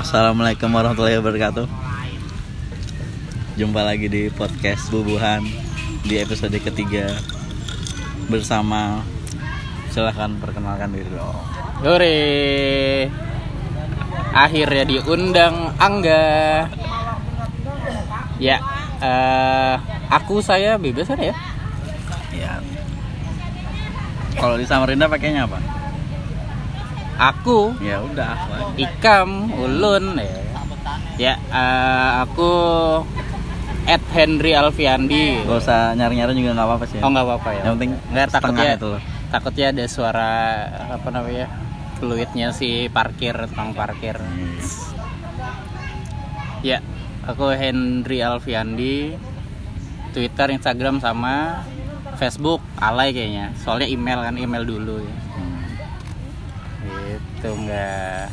Assalamualaikum warahmatullahi wabarakatuh. Jumpa lagi di podcast Bubuhan di episode ketiga bersama silahkan perkenalkan diri dong. Hore. Akhirnya diundang Angga. Ya, eh, aku saya bebas ada ya. Ya. Kalau di Samarinda pakainya apa? Aku Ya udah aku. Ikam Ulun ya. Ya, eh, aku Ed Henry Alfiandi. Gak usah nyari-nyari juga nggak apa-apa sih. Oh nggak apa-apa ya. Yang penting nggak takutnya itu loh. takutnya ada suara apa namanya fluidnya si parkir tukang parkir. Ya, aku Henry Alfiandi. Twitter, Instagram sama Facebook alay kayaknya. Soalnya email kan email dulu ya. Hmm. Itu enggak.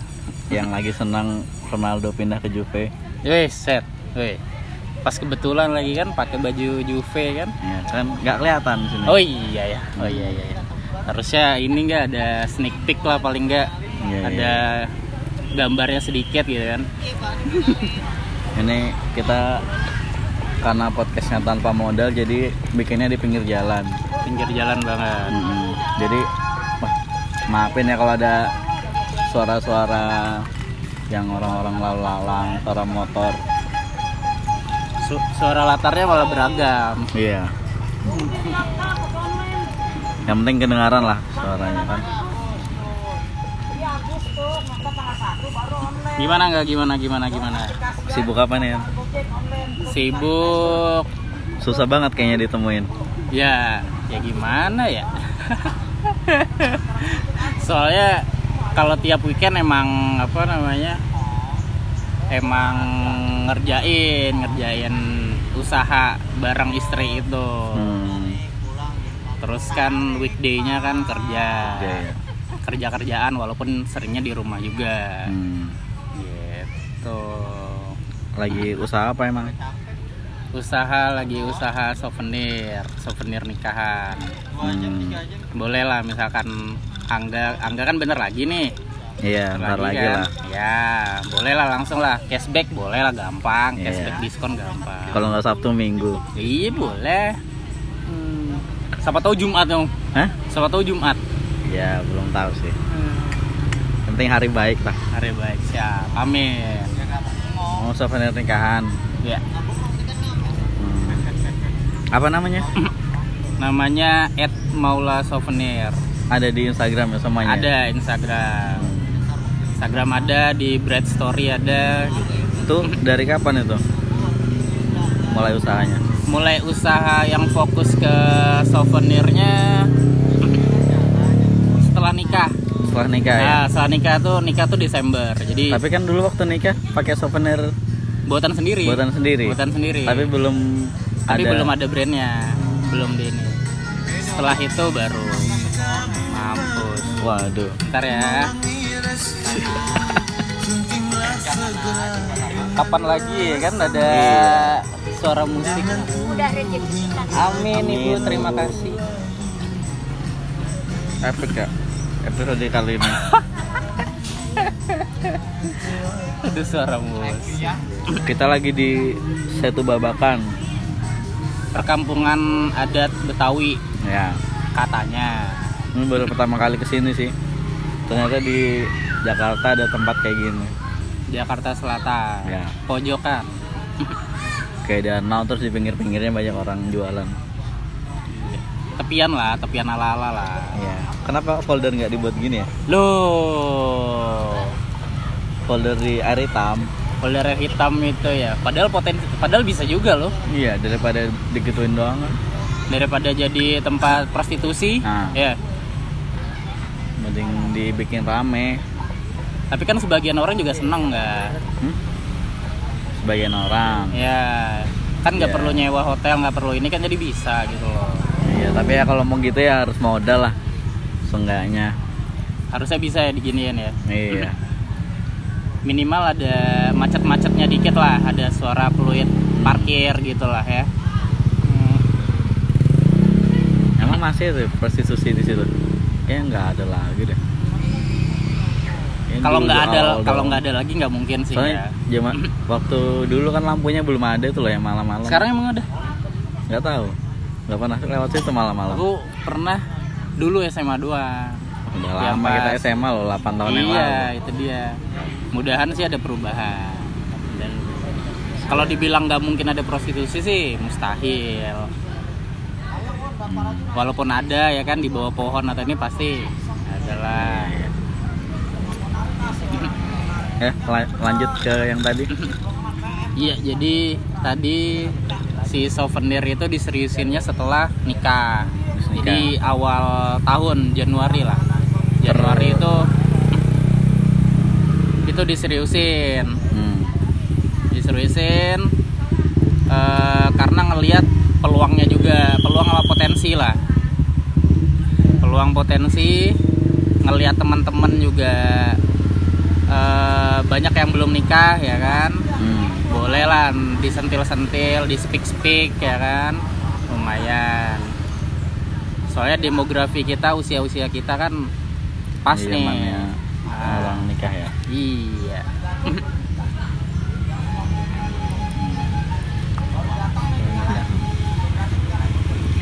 Yang lagi senang Ronaldo pindah ke Juve. Wih, set. Wih. Pas kebetulan lagi kan pakai baju Juve kan. Ya kan nggak kelihatan di sini. Oh iya ya. Oh iya iya. iya. Harusnya ini enggak ada sneak peek lah paling enggak. Iya, ada gambarnya sedikit gitu kan. Ini kita karena podcastnya tanpa modal jadi bikinnya di pinggir jalan. Pinggir jalan banget. Mm-mm. Jadi wah, maafin ya kalau ada suara-suara yang orang-orang lalu lalang, suara motor. Su- suara latarnya malah beragam. Iya. Yang penting kedengaran lah suaranya kan. Gimana enggak gimana gimana gimana? Sibuk apa nih? ya? Sibuk Susah banget kayaknya ditemuin. ya ya gimana ya soalnya kalau tiap weekend emang apa namanya emang ngerjain ngerjain usaha bareng istri itu Hmm. terus kan weekday-nya kan kerja kerja kerjaan walaupun seringnya di rumah juga Hmm. gitu Lagi usaha apa emang? usaha lagi usaha souvenir souvenir nikahan Hmm. boleh lah misalkan angga angga kan bener lagi nih Iya, Bener ntar lagi kan? lah. ya boleh lah langsung lah cashback boleh lah gampang Iya. cashback diskon gampang Kalau nggak Sabtu Minggu. iya boleh hmm. siapa tahu jumat dong Hah? siapa tahu jumat Ya belum tahu sih. Yang penting hari baik lah. hari baik siap amin Mau souvenir nikahan. ya Hmm. Apa namanya? namanya Ed Maula Souvenir Ada di Instagram ya semuanya. ada Instagram Instagram ada di Bread Story ada. Itu dari kapan itu? Mulai usahanya. mulai usaha yang fokus ke souvenirnya setelah nikah. Setelah nikah ya. Nah, setelah nikah tuh nikah tuh Desember. Jadi Tapi kan dulu waktu nikah pakai souvenir buatan sendiri. buatan sendiri. Buatan sendiri. Tapi belum Tapi ada. belum ada brandnya. Belum di ini. Setelah itu baru mampus. Waduh. Ntar ya. Kapan lagi ya kan ada suara musik. udah rezeki kita Amin Ibu, terima kasih. Epic ya. Episode kali ini. Ada suara musik. Kita lagi di Setu Babakan. Perkampungan adat Betawi Ya. katanya. Ini baru pertama kali ke sini sih. Ternyata di Jakarta ada tempat kayak gini. Jakarta Selatan. Ya. Pojokan. Kayak danau terus di pinggir-pinggirnya banyak orang jualan. Tepian lah, tepian ala-ala lah. Ya. Kenapa folder nggak dibuat gini ya? Loh. Folder di air hitam. Folder hitam itu ya. Padahal potensi padahal bisa juga loh. Iya, daripada digituin doang kan. Daripada jadi tempat prostitusi. Nah. Ya. Dibikin rame. Tapi kan sebagian orang juga seneng nggak? Hmm? Sebagian orang. Ya. Kan nggak Ya. perlu nyewa hotel, nggak perlu ini kan jadi bisa gitu loh. Iya, tapi ya kalau mau gitu ya harus modal lah. Seenggaknya. Harusnya bisa ya diginiin ya. Iya. minimal ada macet-macetnya dikit lah ada suara fluid parkir gitu lah ya Hmm, Emang masih tuh prostitusi di situ? Kayaknya nggak ada lagi deh. Kalau nggak ada kalau nggak ada lagi nggak mungkin sih soalnya ya. zaman waktu dulu kan lampunya belum ada tuh loh yang malam-malam. Sekarang emang ada? Nggak tahu. Nggak pernah lewat situ malam-malam. Aku pernah dulu SMA doang udah Ya, lama kita SMA loh 8 tahun yang iya lalu. itu dia. Mudahan sih ada perubahan. Dan kalau dibilang nggak mungkin ada prostitusi sih mustahil. Walaupun ada ya kan di bawah pohon atau ini pasti adalah la- lanjut ke yang tadi. Iya jadi tadi si souvenir itu diseriusinnya setelah nikah. Nikah. jadi awal tahun Januari lah. Januari itu itu diseriusin. Hmm. diseriusin eh, karena ngelihat peluangnya juga peluang apa potensi lah. Peluang potensi ngelihat teman-teman juga eh, banyak yang belum nikah ya kan? Hmm. boleh lah disentil-sentil di speak-speak ya kan? Lumayan. Soalnya demografi kita usia-usia kita kan pas Iya, nih. zamannya Ah, orang nikah ya. Iya.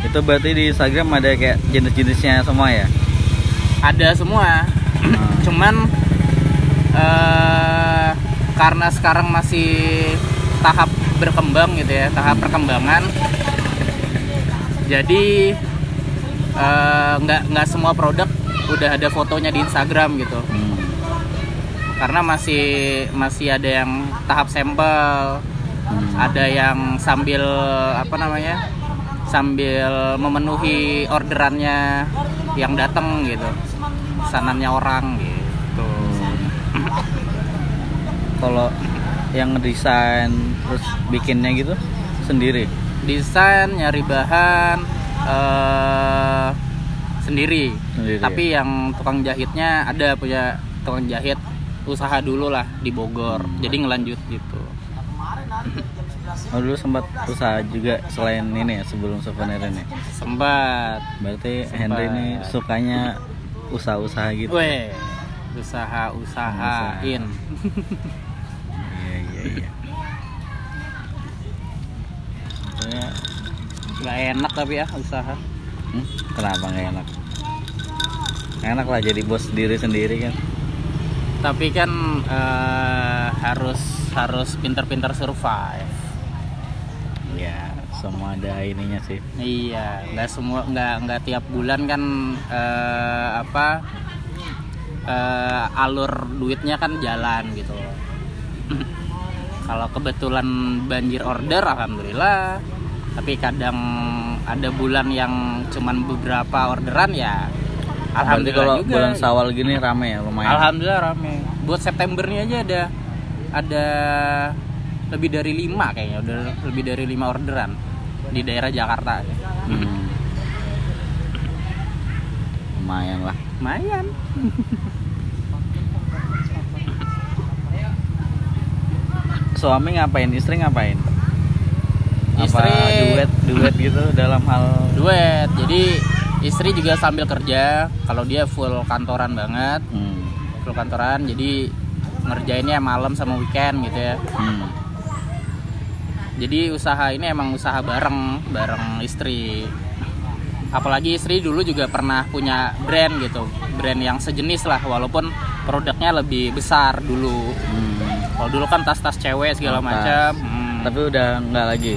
Itu berarti di Instagram ada kayak jenis-jenisnya semua ya? Ada semua. Hmm. cuman eh, karena sekarang masih tahap berkembang gitu ya tahap perkembangan jadi eh, nggak nggak semua produk udah ada fotonya di Instagram gitu Hmm. karena masih masih ada yang tahap sampel Hmm. ada yang sambil apa namanya sambil memenuhi orderannya yang datang gitu pesanannya orang kalau yang ngedesain terus bikinnya gitu sendiri? Desain nyari bahan eh, sendiri. Sendiri. Tapi yang tukang jahitnya ada punya tukang jahit. Usaha dulu lah di Bogor. Hmm. jadi ngelanjut gitu. Oh dulu sempat usaha juga selain ini ya sebelum souvenir ini? Sempat. Berarti Sempat. Henry ini sukanya usaha-usaha gitu? Weh, usaha. usahain. Iya iya iya Maksudnya, Gak enak tapi ya usaha. hmm, kenapa nggak enak enak lah jadi bos diri sendiri kan Tapi kan eh, harus harus pinter-pinter survive. ya semua ada ininya sih Iya, nggak semua nggak nggak tiap bulan kan eh, apa eh, alur duitnya kan jalan gitu loh. Kalau kebetulan banjir order, alhamdulillah. Tapi kadang ada bulan yang cuman beberapa orderan ya. Berarti Alhamdulillah kalau juga. bulan sawal gini rame ya lumayan Alhamdulillah rame. Buat September ini aja ada ada lebih dari lima kayaknya, udah lebih dari lima orderan di daerah Jakarta. Hmm. lumayan lah Lumayan. suami ngapain istri ngapain apa Istri- duet duet gitu dalam hal Duet. Jadi istri juga sambil kerja. Kalau dia full kantoran banget, hmm. full kantoran. Jadi ngerjainnya malam sama weekend gitu ya. Hmm. Jadi usaha ini emang usaha bareng, bareng istri. Apalagi istri dulu juga pernah punya brand gitu, brand yang sejenis lah, walaupun produknya lebih besar dulu. Hmm. Kalau dulu kan tas-tas cewek segala Tas. macam. Hmm. tapi udah nggak lagi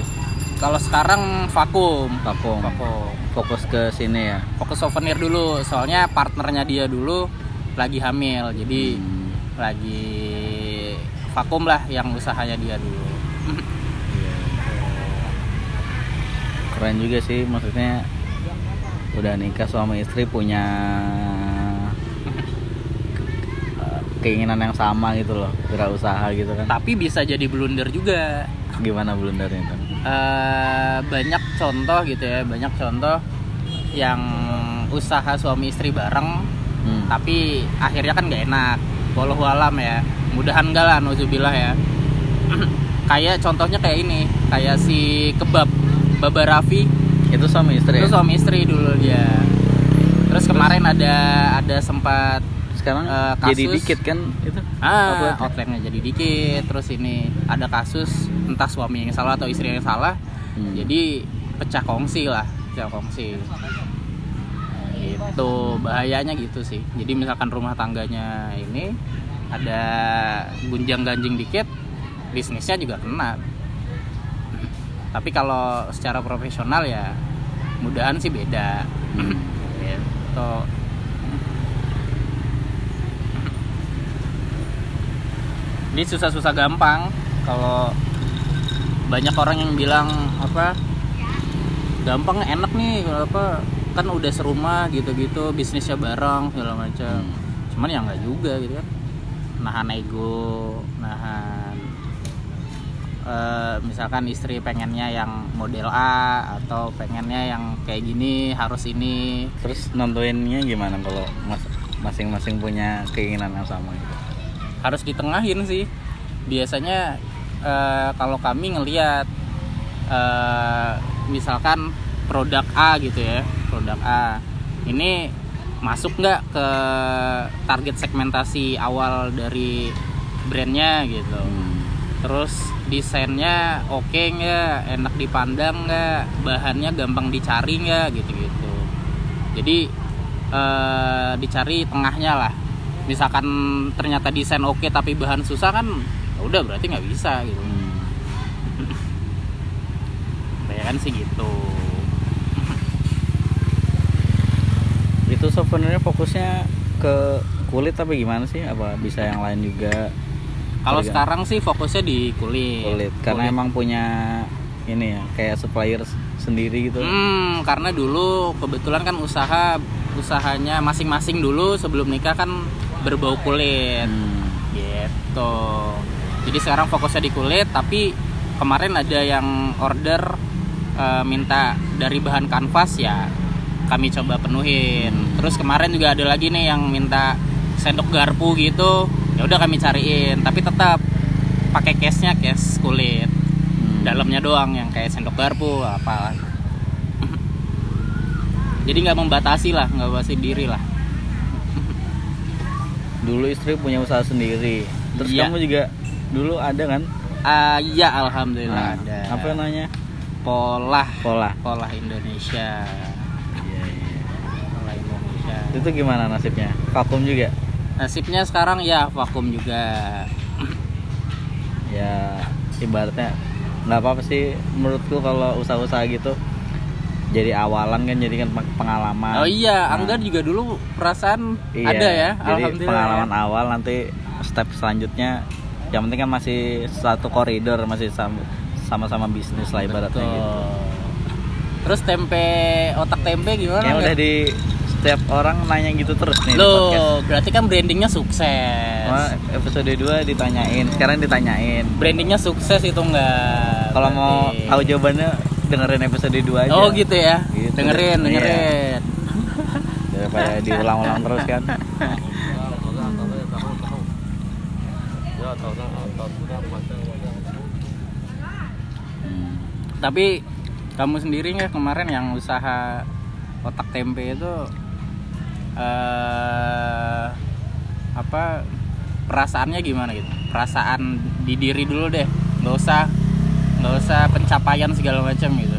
Kalau sekarang vakum, vakum vakum. fokus ke sini ya Fokus souvenir dulu, soalnya partnernya dia dulu lagi hamil, jadi Hmm. lagi vakum lah yang usahanya dia dulu. keren juga sih maksudnya udah nikah suami istri punya keinginan yang sama gitu loh wirausaha gitu kan. Tapi bisa jadi blunder juga. gimana blundernya tuh Eh, banyak contoh gitu ya banyak contoh yang usaha suami istri bareng hmm. tapi akhirnya kan gak enak. Walau alam ya mudahan enggak lah nuzubillah ya. Kayak contohnya kayak ini kayak si kebab Baba Raffi. Itu suami istri? Itu ya? suami istri dulu dia. Terus? kemarin ada ada sempat sekarang? Jadi kasus- dikit kan? Itu ah. Outletnya. outletnya jadi dikit terus ini ada kasus entah suami yang salah atau istri yang salah. Hmm. jadi pecah kongsi lah pecah kongsi. Gitu bahayanya gitu sih. Jadi misalkan rumah tangganya ini ada gunjang ganjing dikit bisnisnya juga kena. Tapi kalau secara profesional ya mudahan sih beda. Hmm. gitu ini susah-susah gampang kalau banyak orang yang bilang apa gampang enak nih apa kan udah serumah gitu-gitu bisnisnya bareng segala macam Hmm. cuman ya nggak juga gitu kan nahan ego nahan eh, misalkan istri pengennya yang model A atau pengennya yang kayak gini harus ini Terus nentuinnya gimana kalau mas- masing-masing punya keinginan yang sama gitu? Harus ditengahin sih. Biasanya eh, kalau kami ngelihat eh, misalkan produk A gitu ya produk A ini masuk nggak ke target segmentasi awal dari brandnya gitu. Hmm. terus desainnya oke nggak enak dipandang nggak bahannya gampang dicari nggak gitu-gitu. Jadi eh, dicari tengahnya lah misalkan ternyata desain oke tapi bahan susah kan ya udah berarti nggak bisa gitu Hmm. kan sih gitu Itu sebenarnya fokusnya ke kulit tapi gimana sih? Apa bisa yang lain juga? kalau sekarang sih fokusnya di kulit kulit karena Kulit. emang punya ini ya kayak supplier sendiri gitu. Hmm, karena dulu kebetulan kan usaha usahanya masing-masing dulu sebelum nikah kan berbau kulit. Hmm. Gitu. Jadi sekarang fokusnya di kulit, tapi kemarin ada yang order eh, minta dari bahan kanvas ya kami coba penuhin. Terus kemarin juga ada lagi nih yang minta sendok garpu gitu. Ya udah kami cariin, tapi tetap pakai case-nya case kulit. Hmm. Dalamnya doang yang kayak sendok garpu apa. Jadi nggak membatasi lah, nggak membatasi diri lah. Dulu istri punya usaha sendiri. Terus Iya. kamu juga dulu ada kan? Ah, ya alhamdulillah Nah, ada. Apa namanya? Pola Pola. Pola Indonesia. Iya, iya. Pola Indonesia. Itu gimana nasibnya? Vakum juga? Nasibnya sekarang ya vakum juga. Ya ibaratnya nggak apa-apa sih menurutku kalau usaha-usaha gitu jadi awalan kan jadi kan peng- pengalaman. Oh iya, Nah, Anggar juga dulu perasaan iya, ada ya. Jadi alhamdulillah. pengalaman ya. awal nanti step selanjutnya yang penting kan masih satu koridor masih sama sama-sama bisnis lah ibaratnya Betul. gitu. Terus tempe otak tempe gimana? Anggar? udah di setiap orang nanya gitu terus nih. Loh, berarti kan brandingnya sukses. Wah, episode 2 ditanyain, sekarang ditanyain. Brandingnya sukses itu enggak? Kalau mau tahu jawabannya dengerin episode 2 aja. Oh gitu ya. Gitu. Dengerin, Iya. dengerin. Daripada diulang-ulang terus kan. Hmm. Tapi kamu sendiri nggak kemarin yang usaha otak tempe itu eh apa perasaannya gimana gitu? Perasaan di diri dulu deh, nggak usah nggak usah pencapaian segala macam gitu.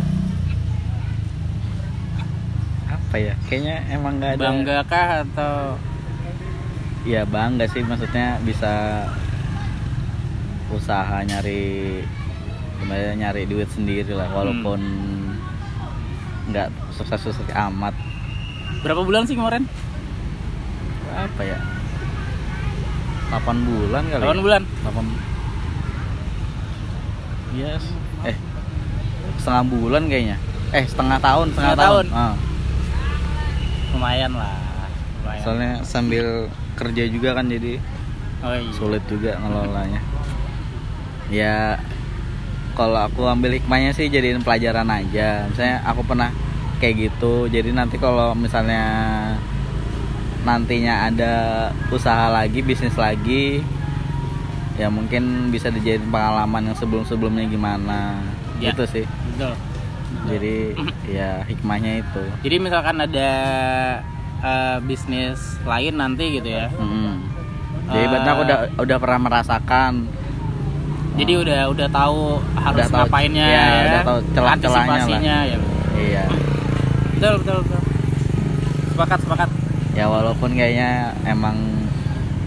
Apa ya? Kayaknya emang nggak ada. Bangga kah atau Ya bangga sih maksudnya bisa usaha nyari gimana nyari duit sendiri lah walaupun nggak sukses-sukses amat berapa bulan sih kemarin? apa ya 8 bulan kali 8 bulan. 8 yes eh setengah bulan kayaknya eh setengah tahun setengah, Setengah tahun, tahun. Ah, Lumayan lah. Lumayan. soalnya sambil kerja juga kan jadi oh, iya. sulit juga ngelolanya ya kalau aku ambil hikmahnya sih jadiin pelajaran aja misalnya aku pernah kayak gitu jadi nanti kalau misalnya nantinya ada usaha lagi bisnis lagi ya mungkin bisa dijadiin pengalaman yang sebelum sebelumnya gimana. Ya. gitu sih. Betul. jadi ya hikmahnya itu. Jadi misalkan ada eh, bisnis lain nanti gitu ya, Mm-mm. jadi berarti aku udah udah pernah merasakan. Jadi udah udah tahu harus Udah tahu- ngapainnya ya, ya, udah tahu celah-celahnya lah. ya. Iya. Betul betul betul. Sepakat sepakat. Ya walaupun kayaknya emang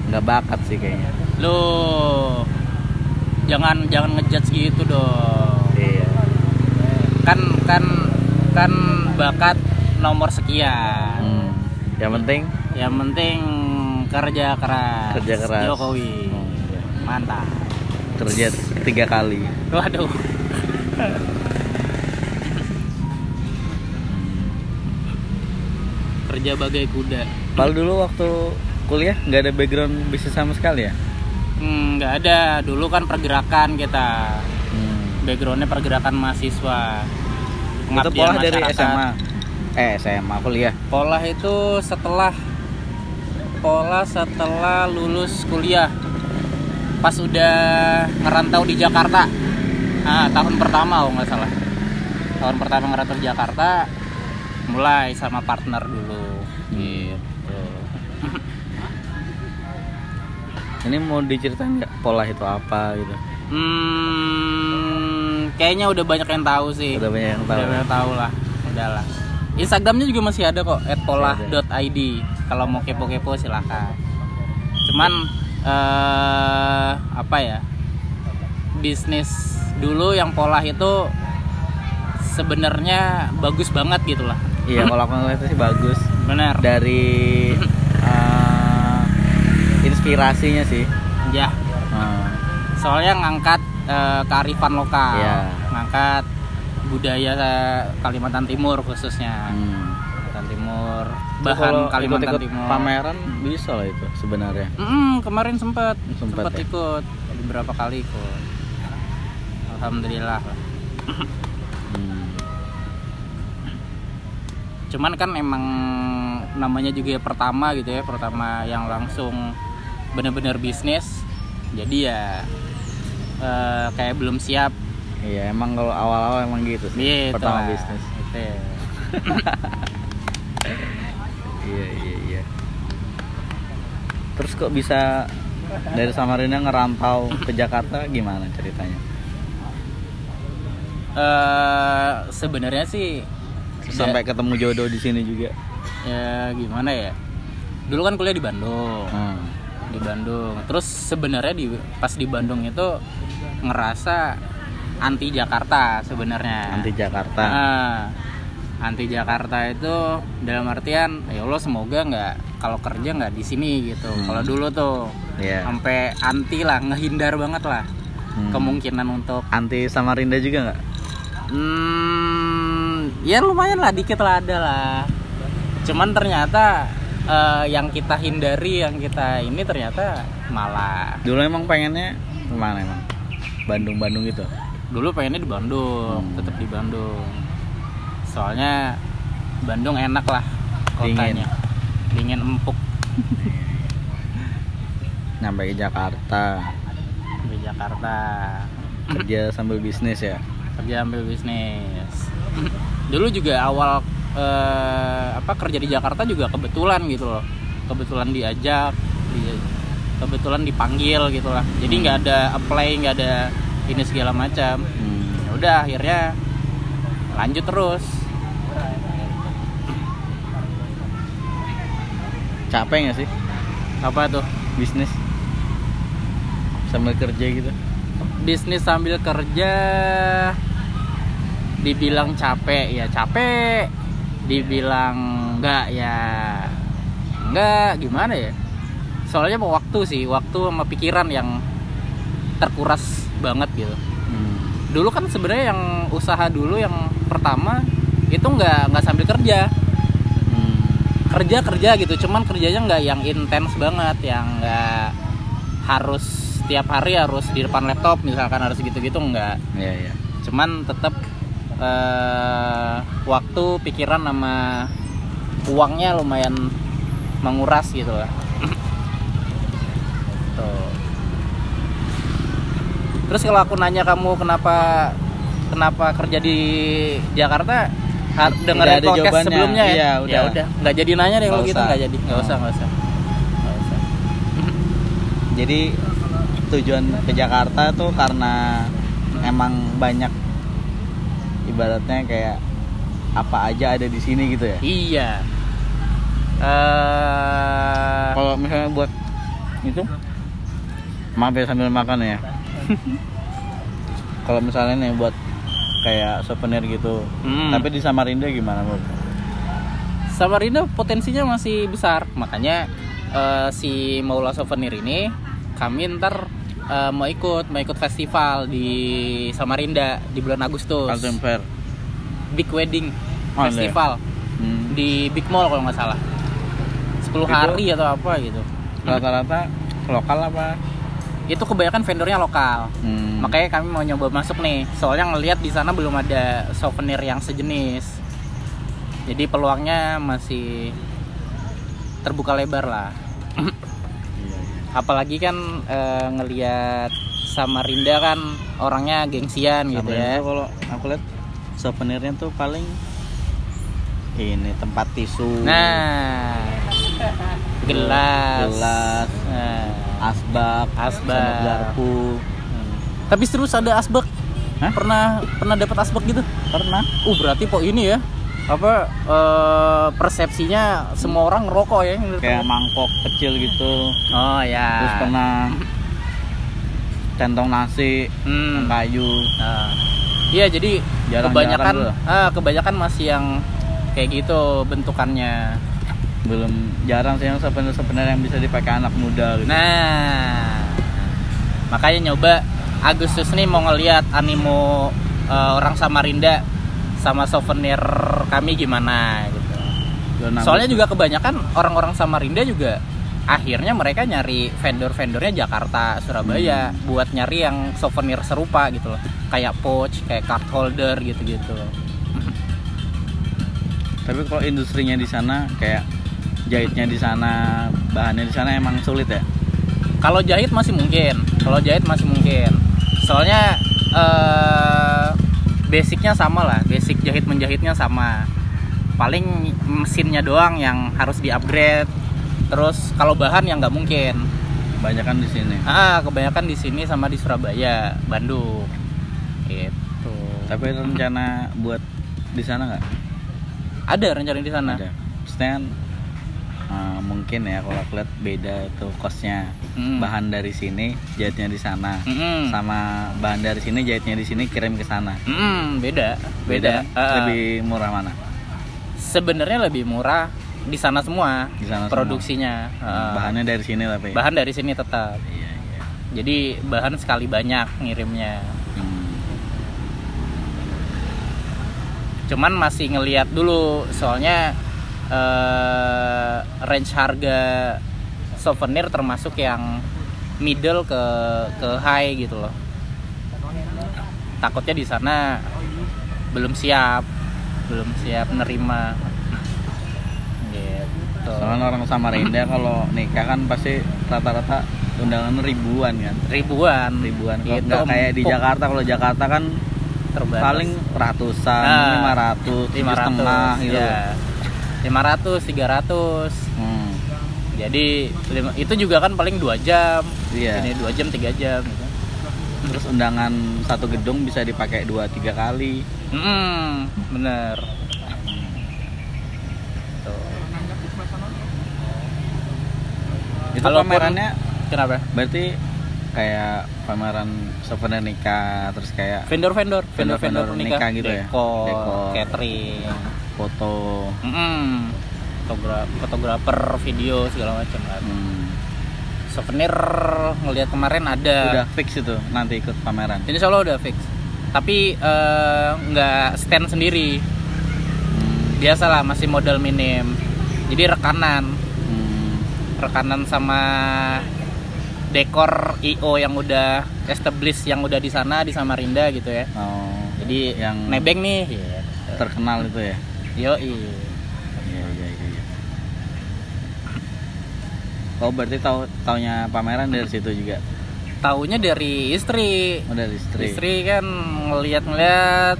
nggak bakat sih kayaknya lu jangan jangan ngejudge gitu dong. Iya. Kan kan kan bakat nomor sekian. Hmm. yang penting? Yang penting kerja keras. Kerja keras. Jokowi. Hmm, iya. mantap. Kerja tiga kali. Waduh. Kerja bagai kuda. Kalau dulu waktu kuliah nggak ada background bisnis sama sekali ya Hmm, nggak ada. Dulu kan pergerakan kita. Hmm. backgroundnya pergerakan mahasiswa. Itu pola dari. SMA eh SMA kuliah. Pola itu setelah pola setelah lulus kuliah. Pas udah ngerantau di Jakarta. Nah, tahun pertama oh nggak salah. Tahun pertama ngerantau di Jakarta mulai sama partner dulu. Gitu ini mau diceritain nggak pola itu apa gitu? Hmm, kayaknya udah banyak yang tahu sih. Udah banyak yang tahu Udah banyak tahu lah udahlah Instagramnya juga masih ada kok @polah.id kalau mau kepo-kepo silahkan cuman eh apa ya? Bisnis dulu yang pola itu sebenarnya bagus banget gitu lah iya kalau aku ngeliat sih bagus. Bener dari eh, inspirasinya sih ya Hmm. soalnya ngangkat eh, kearifan lokal Iya. ngangkat budaya eh, Kalimantan Timur khususnya Hmm. Kalimantan Timur bahan kalau Kalimantan ikut-ikut Timur pameran bisa lah itu sebenarnya Mm, kemarin sempat Sempet sempat ya? ikut beberapa kali ikut alhamdulillah Hmm. cuman kan emang namanya juga ya pertama gitu ya pertama yang langsung bener-bener bisnis jadi ya eh, kayak belum siap. Iya emang kalau awal-awal emang gitu sih gitu pertama lah. bisnis. Gitu. iya iya iya. Terus kok bisa dari Samarinda ngerantau ke Jakarta? Gimana ceritanya? Eh, sebenarnya sih sampai ketemu jodoh di sini juga? ya gimana ya? Dulu kan kuliah di Bandung. Hmm. Di Bandung. Terus sebenarnya di pas di Bandung itu ngerasa anti Jakarta sebenarnya. anti Jakarta Ah, anti Jakarta itu dalam artian ya Allah semoga nggak kalau kerja nggak di sini gitu. Hmm. Kalau dulu tuh Iya. sampai anti lah, ngehindar banget lah Hmm. kemungkinan untuk anti Samarinda juga nggak hmm, ya lumayan lah dikit lah ada lah. Cuman ternyata eh, yang kita hindari, yang kita ini ternyata malah. Dulu emang pengennya ke mana emang? Bandung Bandung gitu? Dulu pengennya di Bandung Hmm. tetap di Bandung. Soalnya Bandung enak lah kotanya. Dingin, empuk. Nyampe ke Jakarta. Di Jakarta. Kerja sambil bisnis ya? Kerja ambil bisnis. Dulu juga awal eh, apa kerja di Jakarta juga kebetulan gitu loh. Kebetulan diajak di- kebetulan dipanggil gitu lah. Jadi nggak ada apply nggak ada ini segala macam. Hmm. ya udah akhirnya lanjut terus. Capek nggak sih? Apa tuh? Bisnis? Sambil kerja gitu? Bisnis sambil kerja dibilang capek. Ya capek dibilang enggak ya enggak gimana ya soalnya mau waktu sih waktu sama pikiran yang terkuras banget gitu Hmm. dulu kan sebenarnya yang usaha dulu yang pertama itu nggak nggak sambil kerja Hmm. kerja kerja gitu cuman kerjanya nggak yang intens banget yang nggak harus tiap hari harus di depan laptop misalkan harus gitu-gitu nggak Iya iya. cuman tetap eh, waktu pikiran sama uangnya lumayan menguras gitu lah Tuh. terus kalau aku nanya kamu kenapa kenapa kerja di Jakarta dengerin ada podcast jawabannya. sebelumnya ya Iya, udah. ya udah nggak jadi nanya deh kalau gitu nggak jadi nggak Oh. usah nggak usah Nggak usah jadi tujuan ke Jakarta tuh karena emang banyak ibaratnya kayak apa aja ada di sini gitu ya iya eh kalau misalnya buat itu ya sambil makan ya kalau misalnya nih buat kayak souvenir gitu hmm. tapi di Samarinda gimana lo? Samarinda potensinya masih besar makanya eh, si Maula Souvenir ini kami ntar eh, mau ikut mau ikut festival di Samarinda di bulan Agustus. Kaltim Fair. Big Wedding Oh, Festival. Hmm. di Big Mall kalau nggak salah. 10 Itu- hari atau apa gitu. rata-rata lokal apa? Itu kebanyakan vendornya lokal. Hmm. makanya kami mau nyoba masuk nih. Soalnya ngelihat di sana belum ada souvenir yang sejenis. Jadi peluangnya masih terbuka lebar lah. Iya, iya. Apalagi kan eh, ngelihat Samarinda kan orangnya gengsian gitu ya. kalau aku lihat souvenirnya tuh paling ini tempat tisu. Nah gelas. Gelas Nah, asbak Asbak. garpu. Hmm. tapi terus ada asbak? Hah? pernah pernah dapat asbak gitu? Pernah. Uh berarti kok ini ya apa eh, persepsinya semua orang ngerokok ya kayak mangkok kecil gitu oh ya terus pernah centong nasi Hmm. kayu Nah, iya jadi Jarang-jarang kebanyakan tuh. ah, kebanyakan masih yang kayak gitu bentukannya. belum jarang sih yang souvenir souvenir yang bisa dipakai anak muda gitu. Nah, makanya nyoba Agustus nih mau ngeliat animo eh, orang Samarinda sama souvenir kami gimana gitu. Soalnya juga kebanyakan orang-orang Samarinda juga akhirnya mereka nyari vendor-vendornya Jakarta, Surabaya buat nyari yang souvenir serupa gitu loh. Kayak pouch, kayak card holder gitu-gitu. tapi kalau industrinya di sana kayak jahitnya di sana bahannya di sana emang sulit ya Kalau jahit masih mungkin, kalau jahit masih mungkin. Soalnya eh basicnya sama lah, basic jahit menjahitnya sama. Paling mesinnya doang yang harus di-upgrade. Terus kalau bahan yang nggak mungkin. banyak kan di sini Ah, kebanyakan di sini sama di Surabaya, Bandung. Gitu. tapi rencana buat di sana nggak Ada rencana di sana. ada maksudnya eh, mungkin ya kalau aku lihat beda itu kosnya Hmm. bahan dari sini jahitnya di sana Mm-mm. sama bahan dari sini jahitnya di sini kirim ke sana Mm, beda, beda. kan? Ah, lebih murah mana sebenarnya lebih murah di sana semua Di sana semua. produksinya. Ah. bahannya dari sini tapi bahan dari sini tetap. iya iya Jadi bahan sekali banyak ngirimnya. Hmm. Cuman masih ngeliat dulu soalnya eh, range harga souvenir termasuk yang middle ke ke high gitu loh. Takutnya di sana belum siap, belum siap nerima. Gitu. soalnya orang Samarinda kalau nikah kan pasti rata-rata undangan ribuan kan ribuan, ribuan Gitu, nggak kayak di Jakarta kalau Jakarta kan terbatas. paling ratusan Nah, lima ratus 500 setengah gitu ya. 500 300 Hmm, jadi itu juga kan paling dua jam. Iya. Ini dua jam tiga jam gitu. terus undangan satu gedung bisa dipakai dua tiga kali. Hmm, bener. Tuh. itu Kalaupun- pamerannya kenapa? berarti kayak pameran souvenir nikah terus kayak vendor-vendor Vendor-vendor vendor-vendor nikah gitu ya? dekor, Dekor. catering foto Mm-mm. Fotogra- fotografer video segala macam lah. hmm, souvenir ngelihat kemarin ada udah fix itu nanti ikut pameran Insya Allah udah fix. Tapi eh, nggak stand sendiri. Hmm, Biasalah masih modal minim. Jadi rekanan, hmm, rekanan sama dekor IO yang udah established yang udah di sana di Samarinda gitu ya. oh, Jadi yang nebeng nih. terkenal itu ya Yo Iya iya iya. iya. Oh berarti tahu taunya pameran dari situ juga. Taunya dari istri. Oh dari istri. Istri kan ngeliat-ngeliat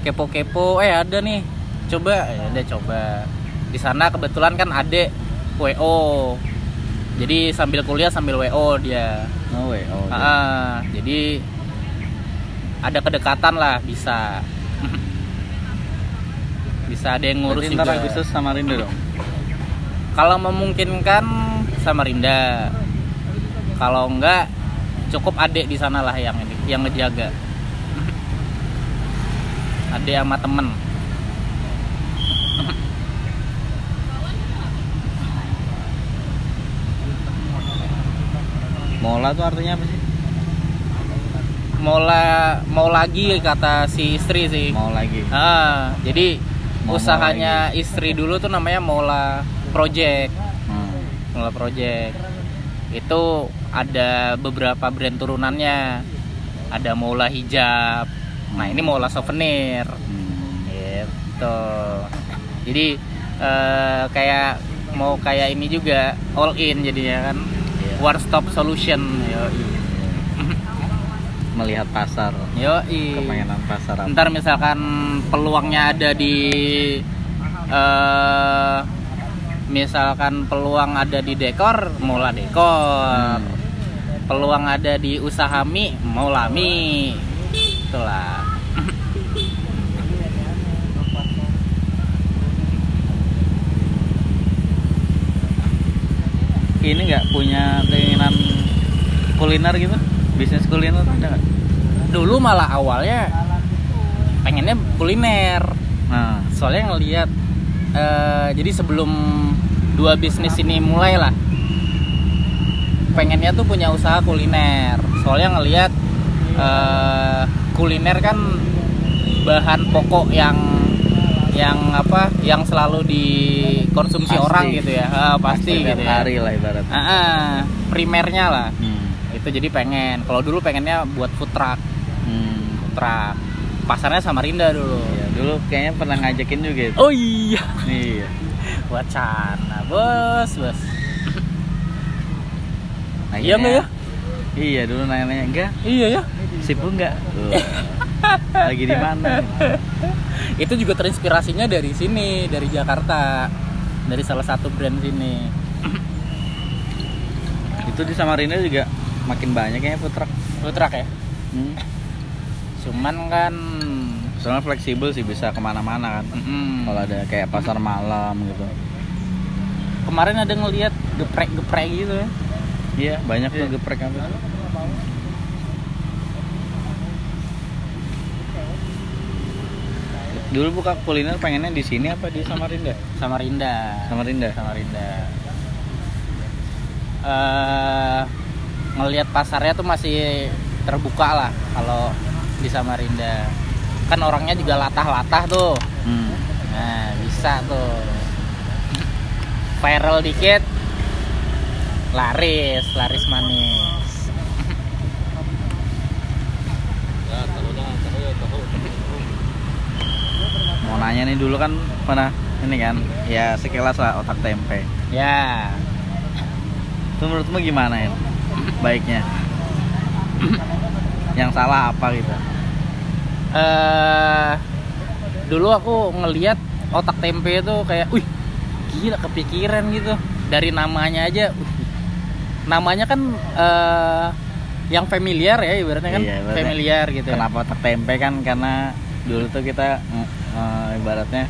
kepo-kepo, eh ada nih. Coba, ya udah coba. Di sana kebetulan kan adek WO. jadi sambil kuliah sambil wo dia Oh. Ah, ah, jadi ada kedekatan lah bisa bisa ada yang ngurus Berarti ntar juga Agustus sama Rindu dong. kalau memungkinkan Samarinda kalau enggak cukup adik di sana lah yang ini yang ngejaga adik sama temen Mola tuh artinya apa sih? mau la- mau lagi kata si istri sih Mau lagi. ah jadi Usahanya istri dulu tuh namanya Mola Project. Hmm. Mola Project. Itu ada beberapa brand turunannya. Ada Mola hijab. Nah ini Mola souvenir. Hmm. gitu. Jadi eh, kayak mau kayak ini juga all in jadinya kan. Iya. one stop solution yoi Melihat pasar. yoi Kepengenan pasar apa? ntar misalkan peluangnya ada di eh misalkan peluang ada di dekor mola dekor Hmm. peluang ada di usaha mie mola mie itulah Ini nggak punya keinginan kuliner gitu? Bisnis kuliner ada nggak? dulu malah awalnya pengennya kuliner Nah, soalnya ngelihat eh, jadi sebelum dua bisnis ini mulai lah pengennya tuh punya usaha kuliner soalnya ngelihat eh, kuliner kan bahan pokok yang yang apa yang selalu dikonsumsi Pasti. orang gitu ya Ah, pasti, tiap gitu ya hari lah ibaratnya. Ah, ah, primernya lah Hmm. Itu jadi pengen. Kalau dulu pengennya buat food truck. Hmm. food truck. Pasarnya Samarinda dulu. Iya, dulu kayaknya pernah ngajakin juga itu. oh iya. Iya. wacana bos bos. Nah, Iya nggak ya? Iya dulu nanya-nanya enggak. Iya ya? Sibuk enggak? Lagi di mana? itu juga terinspirasinya dari sini dari Jakarta. Dari salah satu brand sini. Itu di Samarinda juga makin banyak kayaknya food truck. food truck ya Hmm. cuman kan Soalnya fleksibel sih bisa ke mana-mana kan. mm-mm. Kalau ada kayak pasar malam gitu. kemarin ada ngelihat geprek-geprek gitu ya Iya banyak tuh Iya. geprek apa tuh. Dulu buka kuliner pengennya di sini apa di Samarinda? Samarinda Samarinda. Samarinda eh ngelihat pasarnya tuh masih terbuka lah kalau di Samarinda kan orangnya juga latah-latah tuh Hmm. nah bisa tuh viral dikit laris laris manis Mau nanya nih dulu kan pernah ini kan ya sekilas lah otak tempe. ya Itu menurutmu gimana ya? Baiknya. Yang salah apa gitu? eh dulu aku ngelihat otak tempe itu kayak, wih gila kepikiran gitu dari namanya aja. wih, namanya kan eh yang familiar ya ibaratnya kan Iya, ibaratnya. familiar gitu. ya. Kenapa otak tempe kan karena dulu tuh kita eh, ibaratnya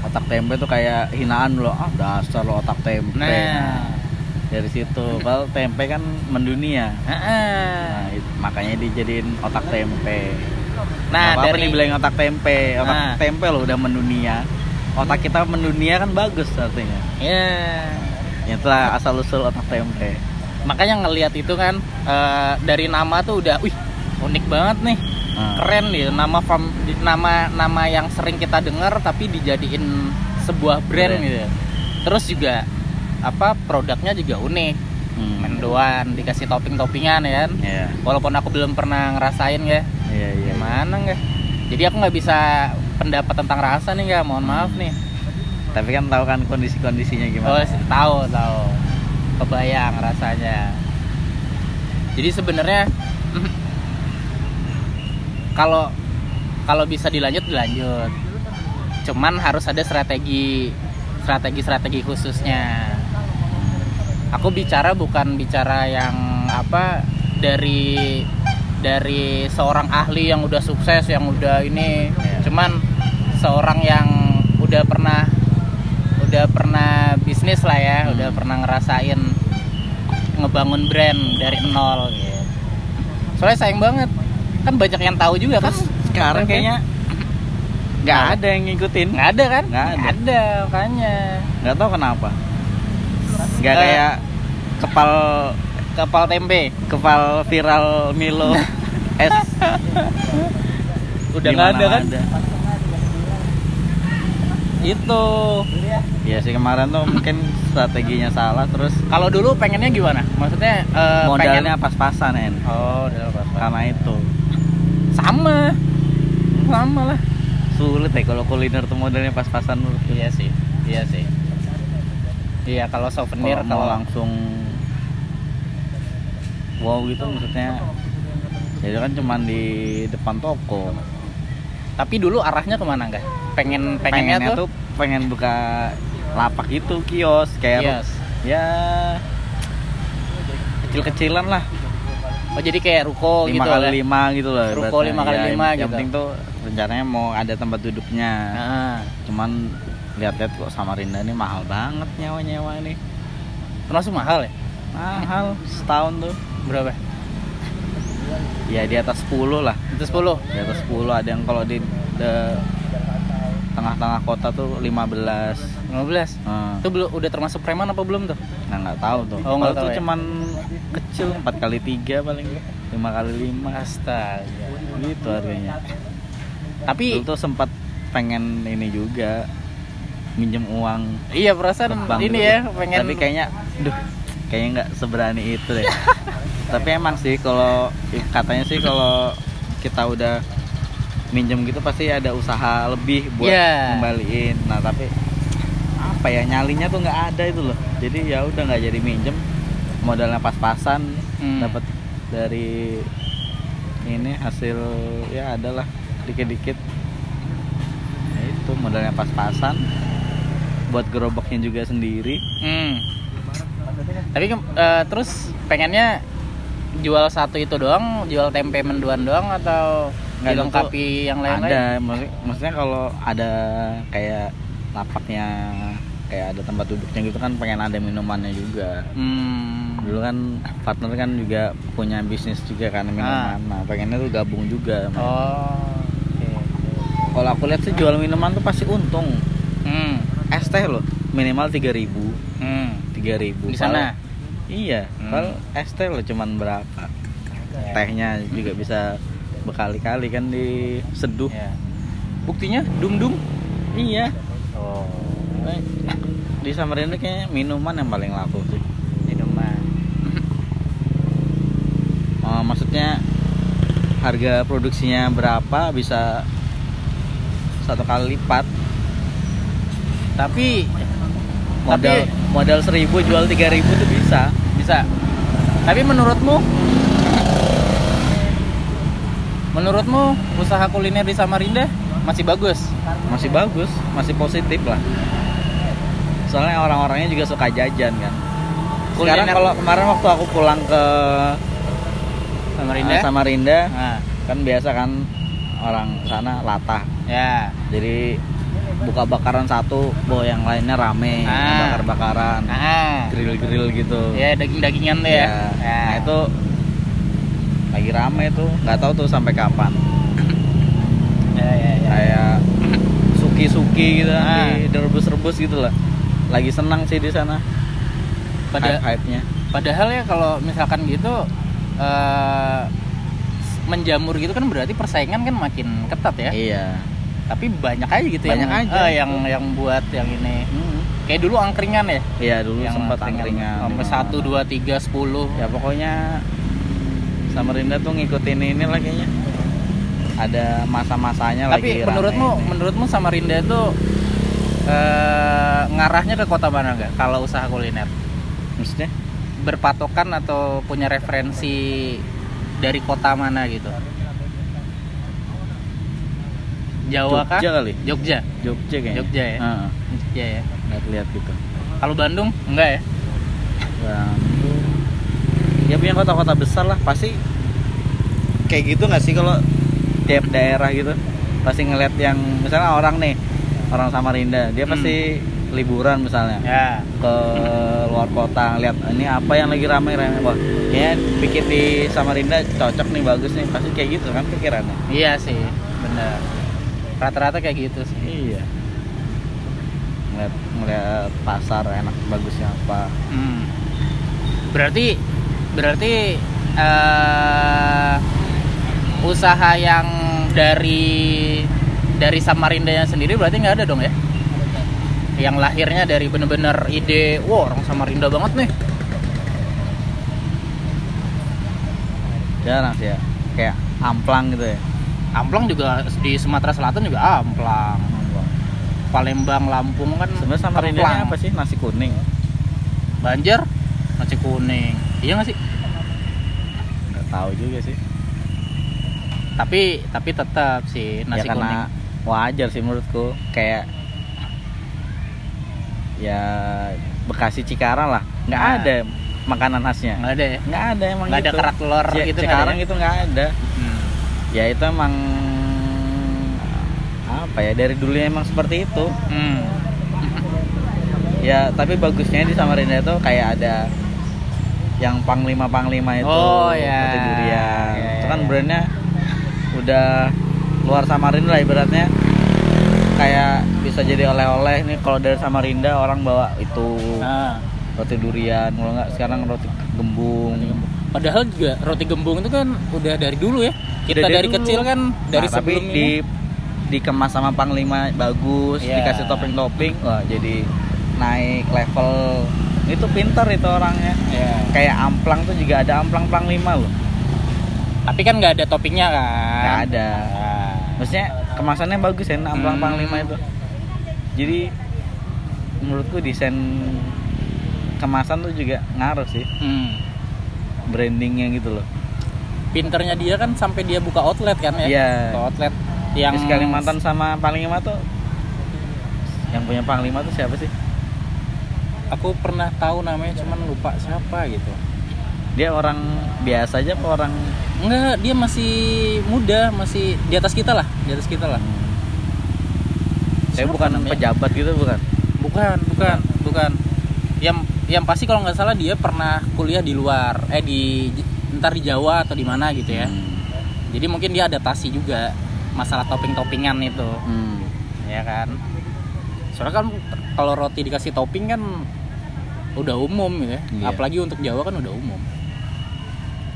otak tempe tuh kayak hinaan loh ah dasar lo otak tempe Nah, Nah, dari situ. Kalau tempe kan mendunia. Nah, it- makanya dijadiin otak tempe. Nah, apa dari dibilang otak tempe. Otak Nah. tempe loh udah mendunia. Otak kita mendunia kan bagus artinya. Ya itulah asal usul otak tempe. Makanya ngelihat itu kan eh, dari nama tuh udah, wih unik banget nih. Nah, keren nih nama fam, nama nama yang sering kita dengar tapi dijadiin sebuah brand Brand. gitu terus juga apa produknya juga unik. Hmm. mendoan dikasih topping toppingan ya kan? Iya, walaupun aku belum pernah ngerasain ya. Iya, iya. gimana nggak jadi aku nggak bisa pendapat tentang rasa nih nggak mohon maaf nih. Tapi kan tahu kan kondisi-kondisinya oh gimana. tahu tahu. Kebayang rasanya. Jadi sebenarnya kalau kalau bisa dilanjut dilanjut. Cuman harus ada strategi strategi strategi khususnya aku bicara bukan bicara yang apa dari dari seorang ahli yang udah sukses yang udah ini Iya. cuman seorang yang udah pernah udah pernah bisnis lah ya Hmm. udah pernah ngerasain ngebangun brand dari nol gitu. soalnya sayang banget kan banyak yang tahu juga kan sekarang Oke. kayaknya nggak ada yang ngikutin nggak ada kan Nggak ada. ada makanya nggak tahu kenapa nggak Eh. kayak kepal kepal tempe. kepal viral Milo es udah nggak ada kan? itu. Ya sih kemarin tuh mungkin strateginya salah terus kalau dulu pengennya gimana? Maksudnya eh, modalnya pengen- pas-pasan en. Oh apa karena itu. Sama. Sama lah. Sulit ya kalau kuliner tuh modalnya pas-pasan iya sih. Iya sih iya kalau souvenir kalau langsung wow gitu maksudnya. Jadi kan cuman di depan toko. Tapi dulu arahnya ke mana enggak pengen pengennya, pengennya tuh, tuh pengen buka lapak itu kios kayak Kios. ya kecil-kecilan lah. Oh jadi kayak ruko lima gitu kali kan? lima gitu lah Ruko lima kali Ya, lima yang gitu. penting tuh rencananya mau ada tempat duduknya. Nah, cuman lihat-lihat kok Samarinda ini mahal banget nyawa-nyawa ini termasuk mahal ya? Mahal setahun tuh. Berapa? Ya di atas 10 lah. Itu 10 di atas 10 ada yang kalau di tengah-tengah kota tuh 15 15 Hmm. itu belum udah termasuk preman apa belum tuh? Nah nggak tahu tuh. Oh, nggak Kalau tahu tuh ya? cuman kecil 4 kali 3 paling. 5 kali 5 astaga. Gitu harganya. Tapi tuh sempat pengen ini juga minjem uang iya perasaan ini dulu. ya pengen tapi kayaknya duh kayaknya nggak seberani itu deh tapi emang sih kalau katanya sih kalau kita udah minjem gitu pasti ada usaha lebih buat Iya. ngembaliin nah tapi apa ya nyalinya tuh nggak ada itu loh jadi ya udah nggak jadi minjem modalnya pas-pasan Hmm. dapat dari ini hasil ya adalah dikit-dikit ya itu modalnya pas-pasan buat gerobaknya juga sendiri Hmm. Tapi eh, terus pengennya jual satu itu doang, jual tempe menduan doang atau Nggak, dilengkapi yang lain-lain? ada maksud- maksudnya kalau ada kayak lapaknya kayak ada tempat duduknya gitu kan pengen ada minumannya juga Hmm. dulu kan partner kan juga punya bisnis juga kan minuman nah pengennya tuh gabung juga Oh. oke. kalau aku lihat sih jual minuman tuh pasti untung Hmm. Es teh loh minimal 3000 Hmm. 3000 Di sana? Iya Hmm. kalau es teh loh cuman berapa tehnya juga bisa berkali-kali kan diseduh Ya. Buktinya dum dum. iya Oh. Di Samarinda kayaknya minuman yang paling laku sih Minuman. Oh, maksudnya harga produksinya berapa bisa satu kali lipat Tapi modal Tapi- modal seribu jual tiga ribu tuh bisa bisa. Tapi menurutmu Menurutmu usaha kuliner di Samarinda masih bagus? masih bagus masih positif lah soalnya orang-orangnya juga suka jajan kan sekarang kalau kemarin waktu aku pulang ke Samarinda? eh, Samarinda Nah, kan biasa kan orang sana latah ya. jadi buka bakaran satu bawa yang lainnya rame Ah. bakar bakaran Nah, grill grill gitu ya daging-dagingan tuh ya. Ya. Nah itu lagi rame tuh, nggak tahu tuh sampai kapan. ya, ya, ya. Kayak suki-suki gitu, Ah. di direbus-rebus gitu lah. Lagi senang sih di sana. Pada hype-hype-nya. padahal ya kalau misalkan gitu eh, menjamur gitu kan berarti persaingan kan makin ketat ya. Iya. Tapi banyak aja gitu Banyak yang aja. eh, yang yang buat yang ini. Hmm. Kayak dulu angkringan ya. Iya dulu yang sempat angkringan. Sampai satu dua tiga sepuluh. Ya pokoknya Samarinda tuh ngikutin ini lah kayaknya. Ada masa-masanya lagi Tapi menurutmu rame. menurutmu Samarinda itu eh, ngarahnya ke kota mana enggak kalau usaha kuliner? maksudnya Berpatokan atau punya referensi dari kota mana gitu? Jawa kah? Jogja kali. Jogja. Jogja kayaknya. Jogja ya? Heeh. Jogja ya. lihat-lihat gitu. Kalau Bandung enggak ya? Bandung ya punya kota-kota besar lah pasti kayak gitu nggak sih kalau tiap daerah gitu pasti ngeliat yang misalnya orang nih orang Samarinda dia Hmm. pasti liburan misalnya ya ke luar kota lihat ini apa yang lagi ramai ramai wah kayaknya bikin di Samarinda cocok nih bagus nih pasti kayak gitu kan pikirannya iya sih bener rata-rata kayak gitu sih iya ngeliat ngeliat pasar enak bagusnya apa Hmm. Berarti berarti eh usaha yang dari dari Samarindanya sendiri berarti nggak ada dong ya? Yang lahirnya dari bener-bener ide, wah orang Samarinda banget nih. jarang sih ya kayak amplang gitu ya Amplang juga di Sumatera Selatan juga amplang. Palembang, Lampung kan sebenarnya amplang. apa sih nasi kuning Banjar, nasi kuning. Iya nggak sih? nggak tahu juga sih Tapi tapi tetap sih nasi ya karena kuning. wajar sih menurutku kayak ya Bekasi Cikarang lah nggak Nah. ada makanan khasnya Nggak ada ya? nggak ada emang Nggak ada gitu. kerak telur Ya, gitu Cikarang ada ya? itu nggak ada. Ya itu emang apa ya dari dulu emang seperti itu. Hmm. ya tapi bagusnya di Samarinda itu kayak ada yang panglima panglima itu Oh, roti durian. Ya, itu ya, kan ya. brandnya udah luar Samarinda lah ibaratnya. Kayak bisa jadi oleh-oleh nih kalau dari Samarinda orang bawa itu. Nah, roti durian kalau nggak sekarang roti gembung padahal juga roti gembung itu kan udah dari dulu ya. Kita Udah dari dulu. kecil kan dari Nah, tapi sebelum di ini. dikemas sama panglima bagus Iya. dikasih topping-topping wah jadi naik level itu pintar itu orangnya Ya. kayak amplang tuh juga ada amplang panglima loh Tapi kan nggak ada toppingnya kan. nggak ada Nah, maksudnya kemasannya bagus ya amplang Hmm. panglima itu jadi menurutku desain kemasan tuh juga ngaruh sih hmm. Brandingnya gitu loh Pinternya dia kan sampai dia buka outlet kan ya. Buka outlet yang Di Kalimantan sama panglima tuh yang punya panglima tuh siapa sih Aku pernah tahu namanya cuman lupa siapa gitu. dia orang biasa aja apa orang Enggak, dia masih muda, masih di atas kita lah, di atas kita lah. saya Siapa bukan namanya? pejabat gitu bukan Bukan, bukan, bukan. Yang yang pasti kalau nggak salah dia pernah kuliah di luar, eh di ntar di Jawa atau di mana gitu ya. Hmm. Jadi mungkin dia adaptasi juga masalah topping-toppingan itu, Hmm. ya kan. Soalnya kan kalau roti dikasih topping kan udah umum gitu ya. Iya. Apalagi untuk Jawa kan udah umum.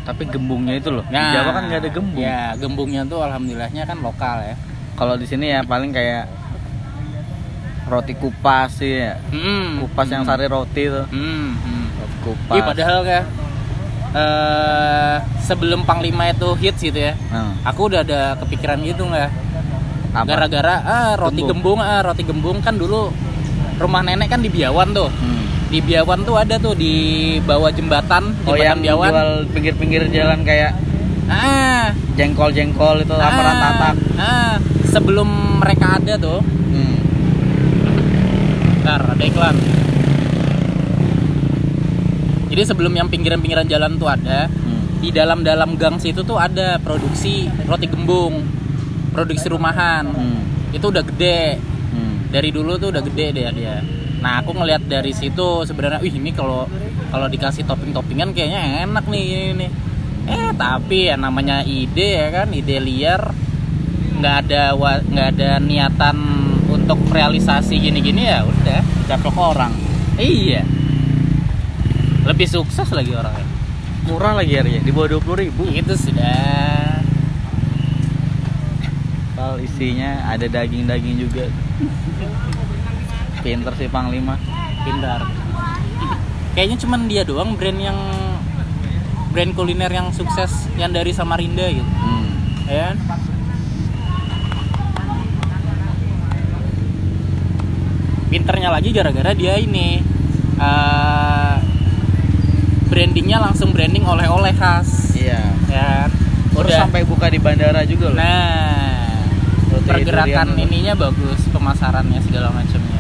tapi gembungnya itu loh Nah, di Jawa kan nggak ada gembung Ya, gembungnya tuh alhamdulillahnya kan lokal ya. kalau di sini ya paling kayak roti kupas sih ya Hmm. kupas yang sari roti tuh Hmm. hmm. roti kupas Ih, padahal kayak eh sebelum Panglima itu hits gitu ya. Nah, Aku udah ada kepikiran gitu nggak? Gara-gara ah roti Gembung. gembung. ah roti gembung kan dulu rumah nenek kan di Biawan tuh. Hmm. Di Biawan tuh ada tuh di bawah jembatan, oh jembatan yang Biawan. jual pinggir-pinggir jalan kayak Ah, jengkol-jengkol itu laparan ah, tatak Ah, sebelum mereka ada tuh. Ntar ada iklan. Jadi sebelum yang pinggiran-pinggiran jalan tuh ada, Hmm. di dalam-dalam gang situ tuh ada produksi roti gembung, produksi rumahan. Hmm. Itu udah gede. Hmm. Dari dulu tuh udah gede deh dia. Nah, aku ngelihat dari situ sebenarnya, wih ini kalau kalau dikasih topping-toppingan kayaknya enak nih ini nih. Eh, tapi ya namanya ide ya kan, ide liar. nggak ada nggak ada niatan untuk realisasi gini-gini ya udah. caplok orang Iya. Lebih sukses lagi orangnya. murah lagi harganya di bawah dua puluh ribu Itu sudah. Soal isinya ada daging-daging juga pinter sih panglima Pindar. Kayaknya cuman dia doang brand yang brand kuliner yang sukses yang dari Samarinda gitu. hmm. Ya. Pinternya lagi gara-gara dia ini eh, brandingnya langsung branding oleh-oleh khas. iya Ya. kan? Terus Udah. sampai buka di bandara juga loh Nah, Roti pergerakan ininya bagus, pemasarannya segala macamnya.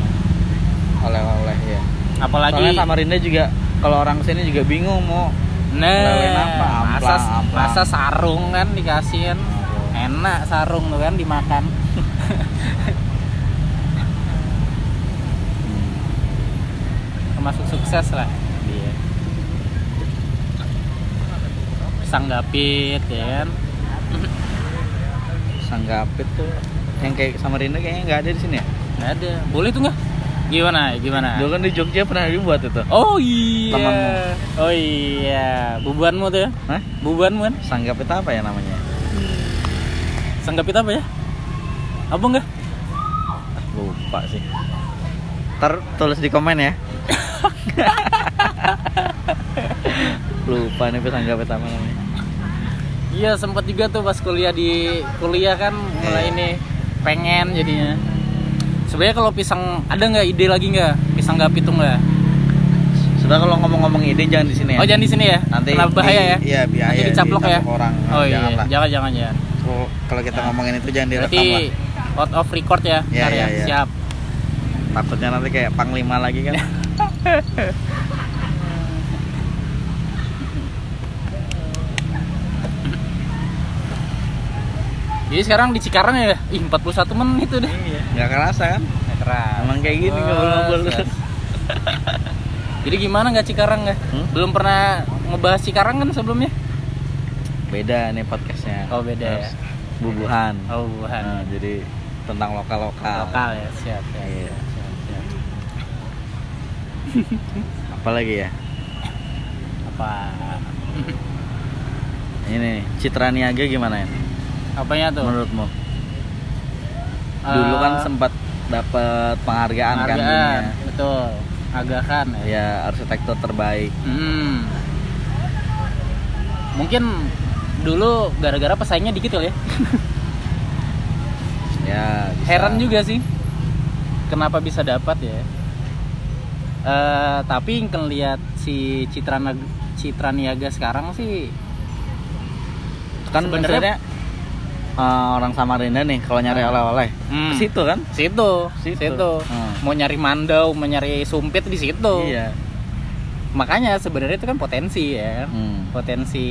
oleh-oleh ya Apalagi soalnya Samarinda juga kalau orang sini juga bingung mau Nah, apa? Masa masa sarung kan dikasih kan. Enak sarung tuh kan dimakan. Termasuk sukses lah dia. Pisang gapit ya kan. sanggapit tuh yang kayak Samarinda kayaknya nggak ada di sini ya Nggak ada. Boleh tuh nggak? Gimana? Gimana? dulu kan di Jogja pernah dibuat itu Oh iya. Temanmu. Oh iya. Bubuanmu tuh ya? Hah? Bubuanmu kan? sanggapit apa ya namanya Sanggapit apa ya? Apa enggak? lupa sih ntar tulis di komen ya lupa nih sanggapit apa namanya Iya sempat juga tuh pas kuliah di kuliah kan mulai Iya. ini pengen jadinya. Sebenarnya kalau pisang ada nggak ide lagi nggak pisang gapit tuh nggak? Sebenarnya kalau ngomong-ngomong ide jangan di sini ya. Oh jangan di sini ya? Nanti Kenapa bahaya ya? Iya, bahaya. Nanti dicaplok ya? orang. Oh iya, Janganlah. jangan jangan jangan. Kalau- Kalau kita ngomongin itu jangan direkam Berarti lah. out of record ya? Iya, iya, ya, iya. siap. Takutnya nanti kayak panglima lagi kan. Jadi sekarang di Cikarang ya? Ih 41 menit itu deh. iya. Nggak kerasa kan? Nggak keras. Emang kayak gini ngobrol-ngobrol. Bos, bos. Jadi gimana nggak Cikarang nggak? Hmm? Belum pernah ngebahas Cikarang kan sebelumnya? Beda nih podcastnya. Oh, beda Harus ya. Bubuhan. Oh bukan. Nah, jadi tentang lokal-lokal. Lokal ya, siap, siap, Iya. Apalagi ya? Apa? Ini Citra Niaga gimana ya? Apanya tuh? Menurutmu? Dulu kan Eh, sempat dapat penghargaan, kan penghargaan, dunia. betul. Agakan ya. Ya arsitektur terbaik. Hmm. Mungkin dulu gara-gara pesaingnya dikit kali ya. Ya. bisa. Heran juga sih. Kenapa bisa dapat ya? Eh, tapi ngeliat si Citra Citra Niaga sekarang sih kan sebenarnya- eh, orang Samarinda nih kalau nyari Hmm. oleh-oleh Hmm. ke situ kan? situ, Situ. situ. Hmm. Mau nyari mandau, mau nyari sumpit di situ. Iya. Makanya sebenarnya itu kan potensi ya. Hmm. Potensi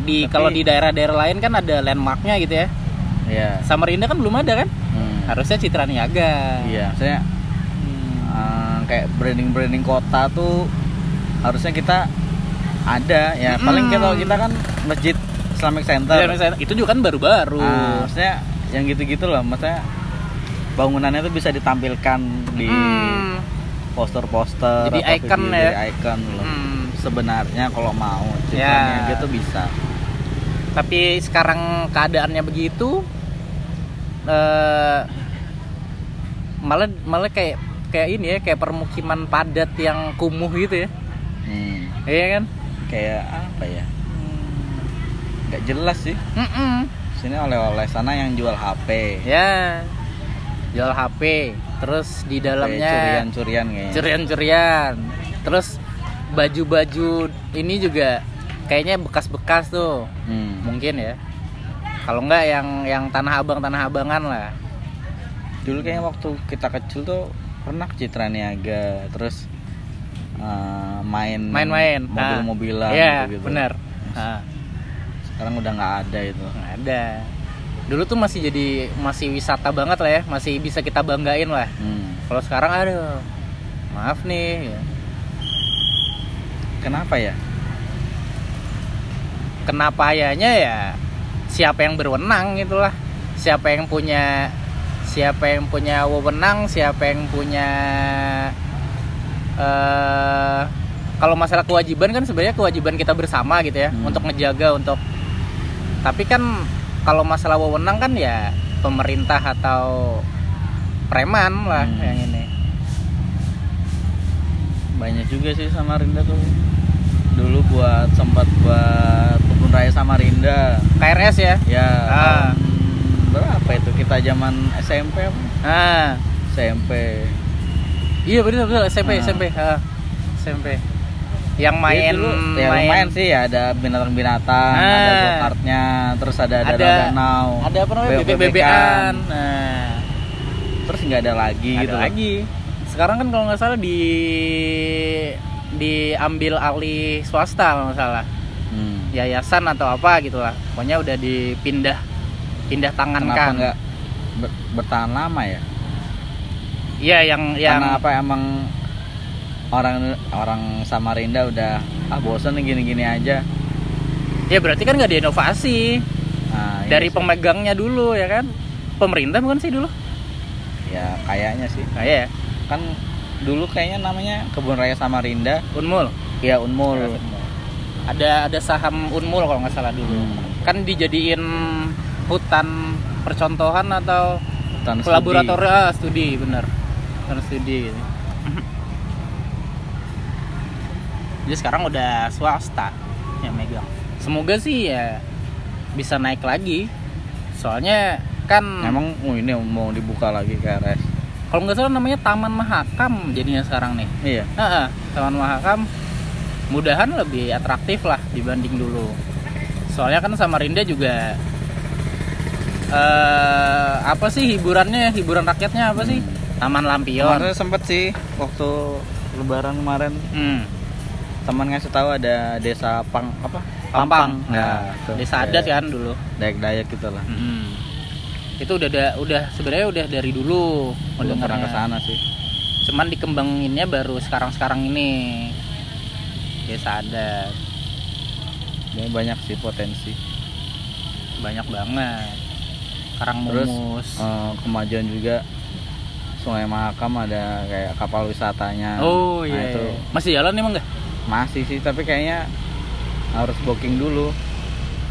di Tapi- kalau di daerah-daerah lain kan ada landmarknya gitu ya. Iya. Samarinda kan belum ada kan? Hmm. Harusnya Citra Niaga. Iya, saya Hmm. kayak branding-branding kota tuh harusnya kita ada ya. Mm-mm. Paling kalau kita kan masjid Islamic Center. Itu juga kan baru-baru. Ah, maksudnya yang gitu-gitu loh, maksudnya bangunannya tuh bisa ditampilkan di Hmm. poster-poster Jadi icon video, ya? jadi icon loh. Hmm. Sebenarnya kalau mau Ya. ceritanya gitu bisa. Tapi sekarang keadaannya begitu eh malah malah kayak kayak ini ya, kayak permukiman padat yang kumuh gitu ya. Hmm. Iya kan? Kayak apa ya? Gak jelas sih. Mm-mm. Sini oleh-oleh sana yang jual HP. Ya. Jual HP, terus di dalamnya curian-curian kayaknya. curian-curian. Terus baju-baju ini juga kayaknya bekas-bekas tuh. Hmm. Mungkin ya. Kalau enggak yang yang tanah abang tanah abangan lah. Dulu kayaknya waktu kita kecil tuh pernah ke Citra Niaga, terus eh, main Main-main. mobil-mobilan Iya, gitu-gitu. benar. Nah, Sekarang udah nggak ada itu. nggak ada. Dulu tuh masih jadi masih wisata banget lah ya, masih bisa kita banggain lah. Hmm. Kalau sekarang aduh. Maaf nih. ya. Kenapa ya? Kenapa ayahnya ya siapa yang berwenang itulah. Siapa yang punya siapa yang punya wewenang, siapa yang punya eh kalau masalah kewajiban kan sebenarnya kewajiban kita bersama gitu ya Hmm. untuk ngejaga untuk tapi kan kalau masalah wewenang kan ya pemerintah atau preman lah Hmm. yang ini Banyak juga sih Samarinda tuh. Dulu buat sempat buat kebun raya Samarinda. KRS ya Ya. Ah. tahun berapa itu? Kita zaman SMP apa? ah SMP. iya betul betul SMP Ah. SMP ah, SMP yang main dulu, ya main, lumayan sih ya ada binatang-binatang, Ah. ada go-kartnya, terus ada ada, Ada- danau. ada apa namanya bebek-bebekan. nah Terus nggak ada lagi ada gitu. lagi sekarang kan kalau nggak salah di diambil alih swasta kalau nggak salah Hmm. yayasan atau apa gitu lah pokoknya udah dipindah pindah tangan Kenapa kan nggak ber- bertahan lama ya? iya yang yang Karena apa emang orang orang Samarinda udah ah bosan nih gini-gini aja. ya berarti kan nggak diinovasi Nah, iya dari sih. pemegangnya dulu ya kan pemerintah bukan sih dulu ya kayaknya sih. nah, ya Kan dulu kayaknya namanya Kebun Raya Samarinda. Unmul Ya Unmul. ada ada saham Unmul kalau nggak salah dulu Hmm. kan dijadiin hutan percontohan atau Hutan studi. laboratorium ah, studi bener hutan studi gitu. jadi sekarang udah swasta yang megang semoga sih ya bisa naik lagi soalnya kan Emang oh, ini mau dibuka lagi KRS. kalau nggak salah namanya Taman Mahakam jadinya sekarang nih Iya. Ah, ah, Taman Mahakam mudahan lebih atraktif lah dibanding dulu. Soalnya kan Samarinda juga eh apa sih hiburannya? Hiburan rakyatnya apa sih? Taman Lampion. Kemarin sempet sih waktu Lebaran kemarin Hmm. teman ngasih tahu ada desa Pang apa? Pampang. Nah, Nah, tuh, desa kayak adat kan dulu. Dayak-dayak gitu lah. Hmm. Itu udah ada, udah sebenarnya udah dari dulu. Udah pernah ke sana sih. Cuman dikembanginnya baru sekarang-sekarang ini. Desa adat. Ya, banyak sih potensi. Banyak banget. Karang Terus. Eh, kemajuan juga Sungai Mahakam ada kayak kapal wisatanya. Oh Nah, iya. itu iya. Masih jalan emang nggak? masih sih tapi kayaknya harus booking dulu.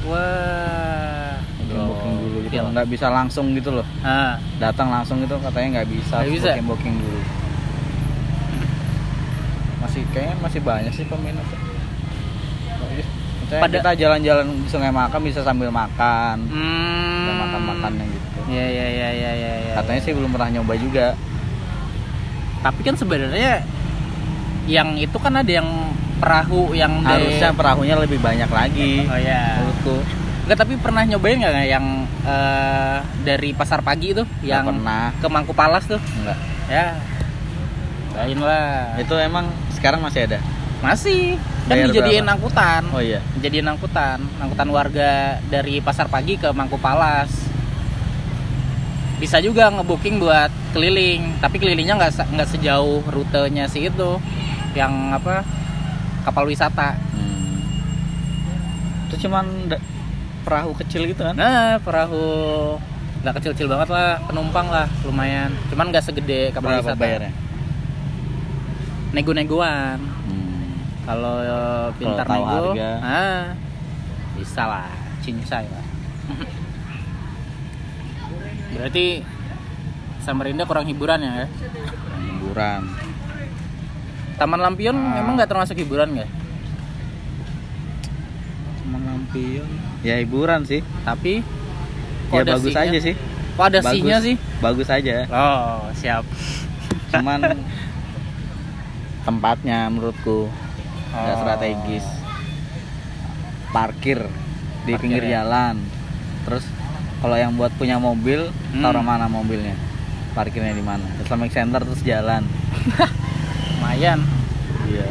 Wah. Booking, booking dulu gitu. Iya. Nggak bisa langsung gitu loh. Ah, Datang langsung gitu katanya nggak bisa. Nggak bisa? Booking booking dulu. Masih kayaknya masih banyak sih peminatnya. Maksudnya Pada- kita jalan-jalan Sungai Mahakam bisa sambil makan, hmm. makan-makan yang gitu. Iya iya iya iya iya. iya. Katanya sih belum pernah nyoba juga. Tapi kan sebenarnya yang itu kan ada yang perahu yang de- Harusnya perahunya lebih banyak lagi. Oh ya. Menurutku. Enggak tapi pernah nyobain nggak yang eh, dari pasar pagi itu Nggak yang pernah. ke Mangku Palas tuh? Enggak. Ya. Lain lah. Itu emang sekarang masih ada. Masih. Kan Bayar dijadiin berapa? angkutan. Oh iya. Jadiin angkutan, angkutan warga dari pasar pagi ke Mangku Palas. Bisa juga ngebooking buat keliling, tapi kelilingnya nggak nggak sejauh rutenya sih itu, yang apa kapal wisata. Hmm. Itu cuman perahu kecil gitu kan? Nah perahu nggak kecil-kecil banget lah, penumpang lah lumayan. Cuman nggak segede kapal Berapa wisata. bayarnya? Nego-negoan. Hmm. Kalau pintar nego, harga. ah, bisa lah, cincai lah. Berarti Samarinda kurang hiburan ya? Hiburan. Taman Lampion Ah. emang nggak termasuk hiburan nggak? Cuman lampion. Ya hiburan sih. Tapi ya bagus C-nya? aja sih. Kok ada Bagus. C-nya sih? Bagus aja. Oh siap. Cuman tempatnya menurutku nggak Oh. strategis. Parkir di Parkir pinggir ya. jalan. Terus kalau yang buat punya mobil, Hmm. taruh mana mobilnya? Parkirnya di mana? Islamic Center terus jalan. Lumayan. Iya.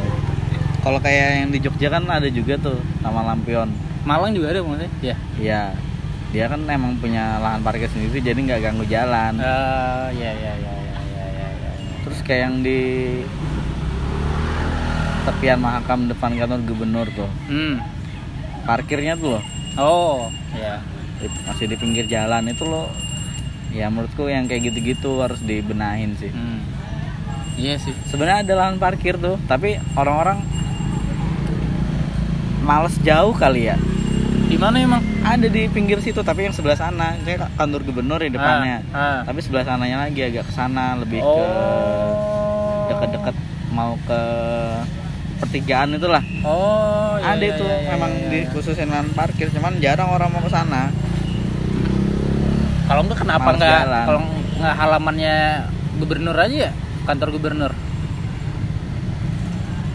Kalau kayak yang di Jogja kan ada juga tuh Taman Lampion. Malang juga ada maksudnya? Ya. Iya. Dia kan emang punya lahan parkir sendiri jadi nggak ganggu jalan. Eh, ya ya ya ya ya ya. ya. Terus kayak yang di tepian Mahakam depan kantor gubernur tuh. Hmm. Parkirnya tuh loh Oh, ya. di- masih di pinggir jalan itu loh. Ya menurutku yang kayak gitu-gitu harus dibenahin sih. Hmm. Iya sih. Sebenarnya ada lahan parkir tuh, tapi orang-orang males jauh kali ya. Di mana emang? Ada di pinggir situ tapi yang sebelah sana. Saya kantor gubernur di depannya. Ah, ah. Tapi sebelah sananya lagi agak ke sana lebih oh. ke deket-deket mau ke pertigaan itulah. Oh, iya, ada iya, itu iya, iya, memang iya, di iya. khususin lahan parkir, cuman jarang orang mau ke sana. Kalau enggak kenapa Males enggak jalan. kalau enggak halamannya gubernur aja ya? Kantor gubernur.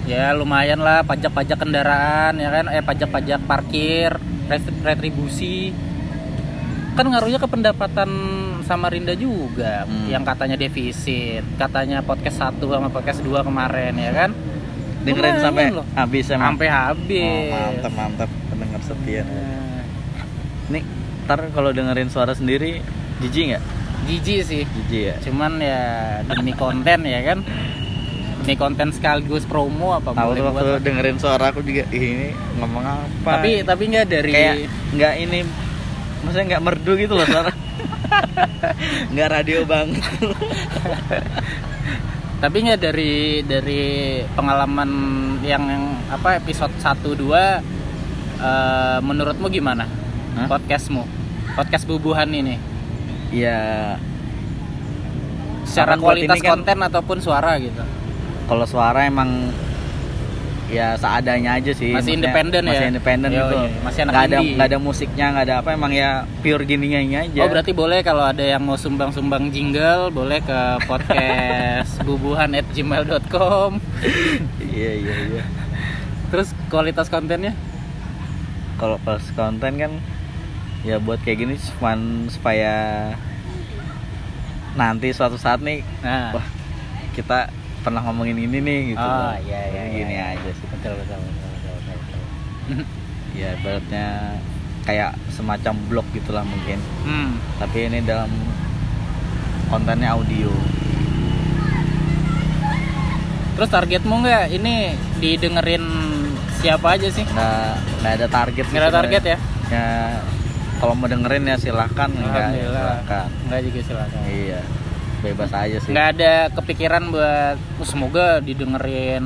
Ya lumayan lah pajak-pajak kendaraan ya kan, eh pajak-pajak parkir, ret- retribusi. Kan ngaruhnya ke pendapatan Samarinda juga Hmm. yang katanya defisit, katanya podcast 1 sama podcast 2 kemarin ya kan. Dengerin Lumayan sampai loh. habis emang Sampai habis. Oh, mantap mantap pendengar setia Nah, nih ntar kalau dengerin suara sendiri jijik nggak Jijik sih. jijik ya Cuman ya demi konten ya kan. Demi konten sekaligus promo apa tahu tuh buat. waktu lah. dengerin suara aku juga "Ih, ini ngomong apa Tapi tapi nggak dari kayak nggak ini maksudnya nggak merdu gitu loh suara nggak radio banget tapi nggak dari dari pengalaman yang, apa episode 1 2 eh, menurutmu gimana? Hah? podcastmu? Podcast bubuhan ini? Ya secara kualitas kan- konten ataupun suara gitu? Kalau suara emang ya seadanya aja sih. Masih Maksudnya independen ya? masih independen gitu. Iya. Masih anak nggak ada nggak ada musiknya nggak ada apa emang ya pure gininya ini aja. Oh berarti boleh kalau ada yang mau sumbang-sumbang jingle boleh ke podcast bubuhan at gmail.com iya iya iya. Terus kualitas kontennya? Kalau pas konten kan ya buat kayak gini cuman supaya nanti suatu saat nih nah. wah kita pernah ngomongin ini nih gitu oh iya iya Jadi gini iya. aja sih betul betul betul betul, betul, betul. ya ibaratnya kayak semacam blog gitulah mungkin hmm. tapi ini dalam kontennya audio Terus targetmu nggak ini didengerin siapa aja sih? nggak nggak ada target Nggak ada target ya? ya kalau mau dengerin ya silahkan enggak ya Alhamdulillah. silahkan Nggak juga silakan. iya bebas aja sih Nggak ada kepikiran buat "Oh, semoga didengerin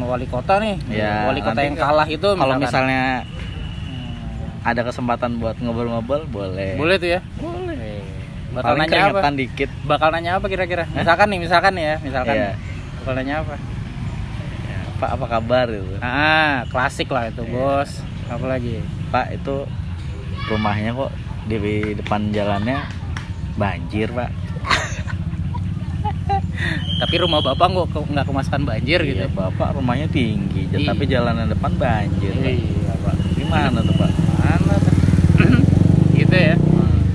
wali kota nih. Ya, wali kota yang kalah itu kalau misalnya Hmm. ada kesempatan buat ngobrol-ngobrol boleh boleh tuh ya? boleh Bakal paling nanya apa? dikit Bakal nanya apa kira-kira? Misalkan nih, misalkan ya, misalkan. Iya. Bakal nanya apa? ya, pak apa kabar gitu Ah, klasik lah itu, Iya. Bos. Apa lagi? pak itu rumahnya kok di depan jalannya banjir pak Tapi rumah Bapak ke- nggak kemasukan banjir gitu. Iya, bapak rumahnya tinggi Iya. tapi jalanan depan banjir. Iya, Pak. gimana tuh pak Mana tuh? gitu ya.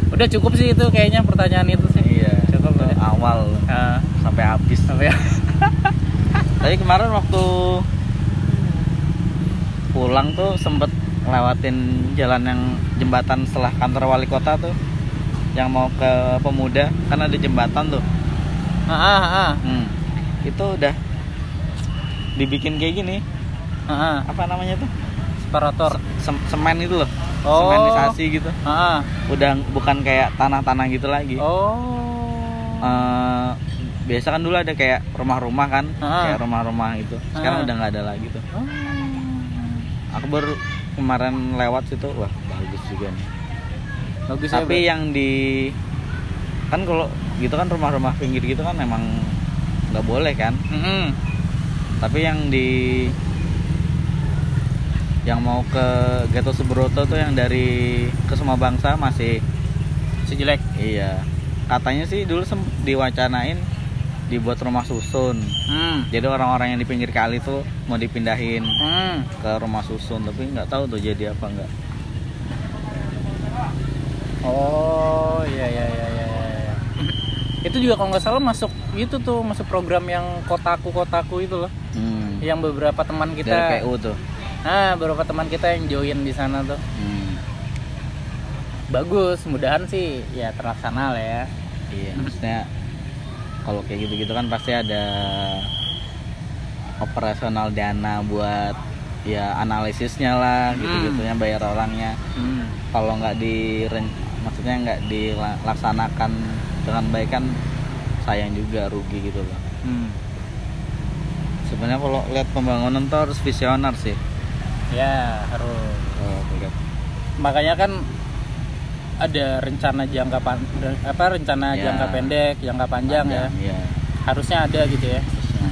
Udah cukup sih itu kayaknya pertanyaan itu sih. iya Cukup dari awal Ah, sampai habis ya? Tapi kemarin waktu pulang tuh sempet ngelewatin jalan yang jembatan setelah kantor wali kota tuh yang mau ke pemuda kan ada jembatan tuh Ah, ah, ah. hmm. itu udah dibikin kayak gini Ah, ah. apa namanya tuh Separator. Sem- semen itu loh Oh. semenisasi gitu Ah, ah. udah bukan kayak tanah-tanah gitu lagi Oh. Eh, biasa kan dulu ada kayak rumah-rumah kan Ah. kayak rumah-rumah itu sekarang Ah. udah nggak ada lagi tuh Oh. aku baru kemarin lewat situ wah bagus juga nih Bagus ya, tapi Bro. yang di kan kalau gitu kan rumah-rumah pinggir gitu kan emang nggak boleh kan Mm-mm. tapi yang di yang mau ke Gatot Subroto tuh yang dari ke semua bangsa masih Sejelek. iya katanya sih dulu diwacanain dibuat rumah susun Hmm. jadi orang-orang yang di pinggir kali tuh mau dipindahin Hmm. ke rumah susun tapi nggak tahu tuh jadi apa nggak Oh, iya iya iya iya. Itu juga kalau nggak salah masuk itu tuh masuk program yang kotaku kotaku itu loh. Hmm. yang beberapa teman dari kita. PU tuh? Ah beberapa teman kita yang join di sana tuh. Hmm. bagus mudahan sih ya terlaksana lah ya. Iya maksudnya kalau kayak gitu-gitu kan pasti ada operasional dana buat ya analisisnya lah gitu-gitunya bayar orangnya. Hmm. kalau nggak di maksudnya nggak dilaksanakan dengan baik kan sayang juga rugi gitu loh. Hmm. sebenarnya kalau lihat pembangunan tuh harus visioner sih. Ya harus. Lihat. makanya kan ada rencana jangka pan apa rencana Ya. jangka pendek jangka panjang, ya. Iya. Harusnya ada gitu ya. Harusnya.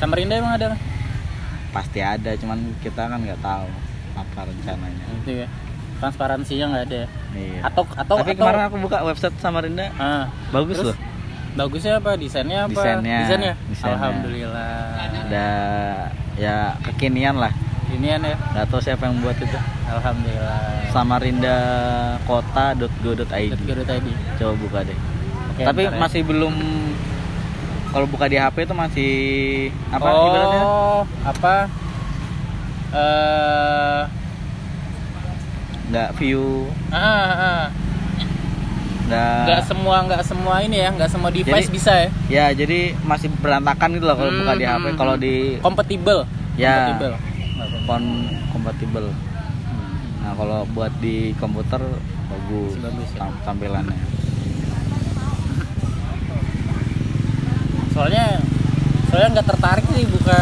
Samarinda emang ada? Pasti ada cuman kita kan nggak tahu apa rencananya. Gitu ya transparansinya nggak ada. Ya? iya. Atau atau tapi atau kemarin aku buka website Samarinda. Ah, bagus Terus? loh. bagusnya apa? Desainnya apa? Desainnya, desainnya. alhamdulillah. Ada ya kekinian lah. Inian ya? Nggak tahu siapa yang buat itu. Alhamdulillah. Samarinda Kota.go.id tadi coba buka deh. Oke, tapi ntar ya. masih belum kalau buka di HP itu masih apa oh ibaratnya? apa? Eh nggak view ah, ah, ah. nggak nggak semua nggak semua ini ya nggak semua device Jadi- bisa ya ya jadi masih berantakan gitu loh kalau buka di Hmm, HP hmm, kalau hmm. di kompatibel Ya. kompatibel phone kompatibel nah kalau buat di komputer bagus, ya. tam- tampilannya soalnya soalnya nggak tertarik sih buka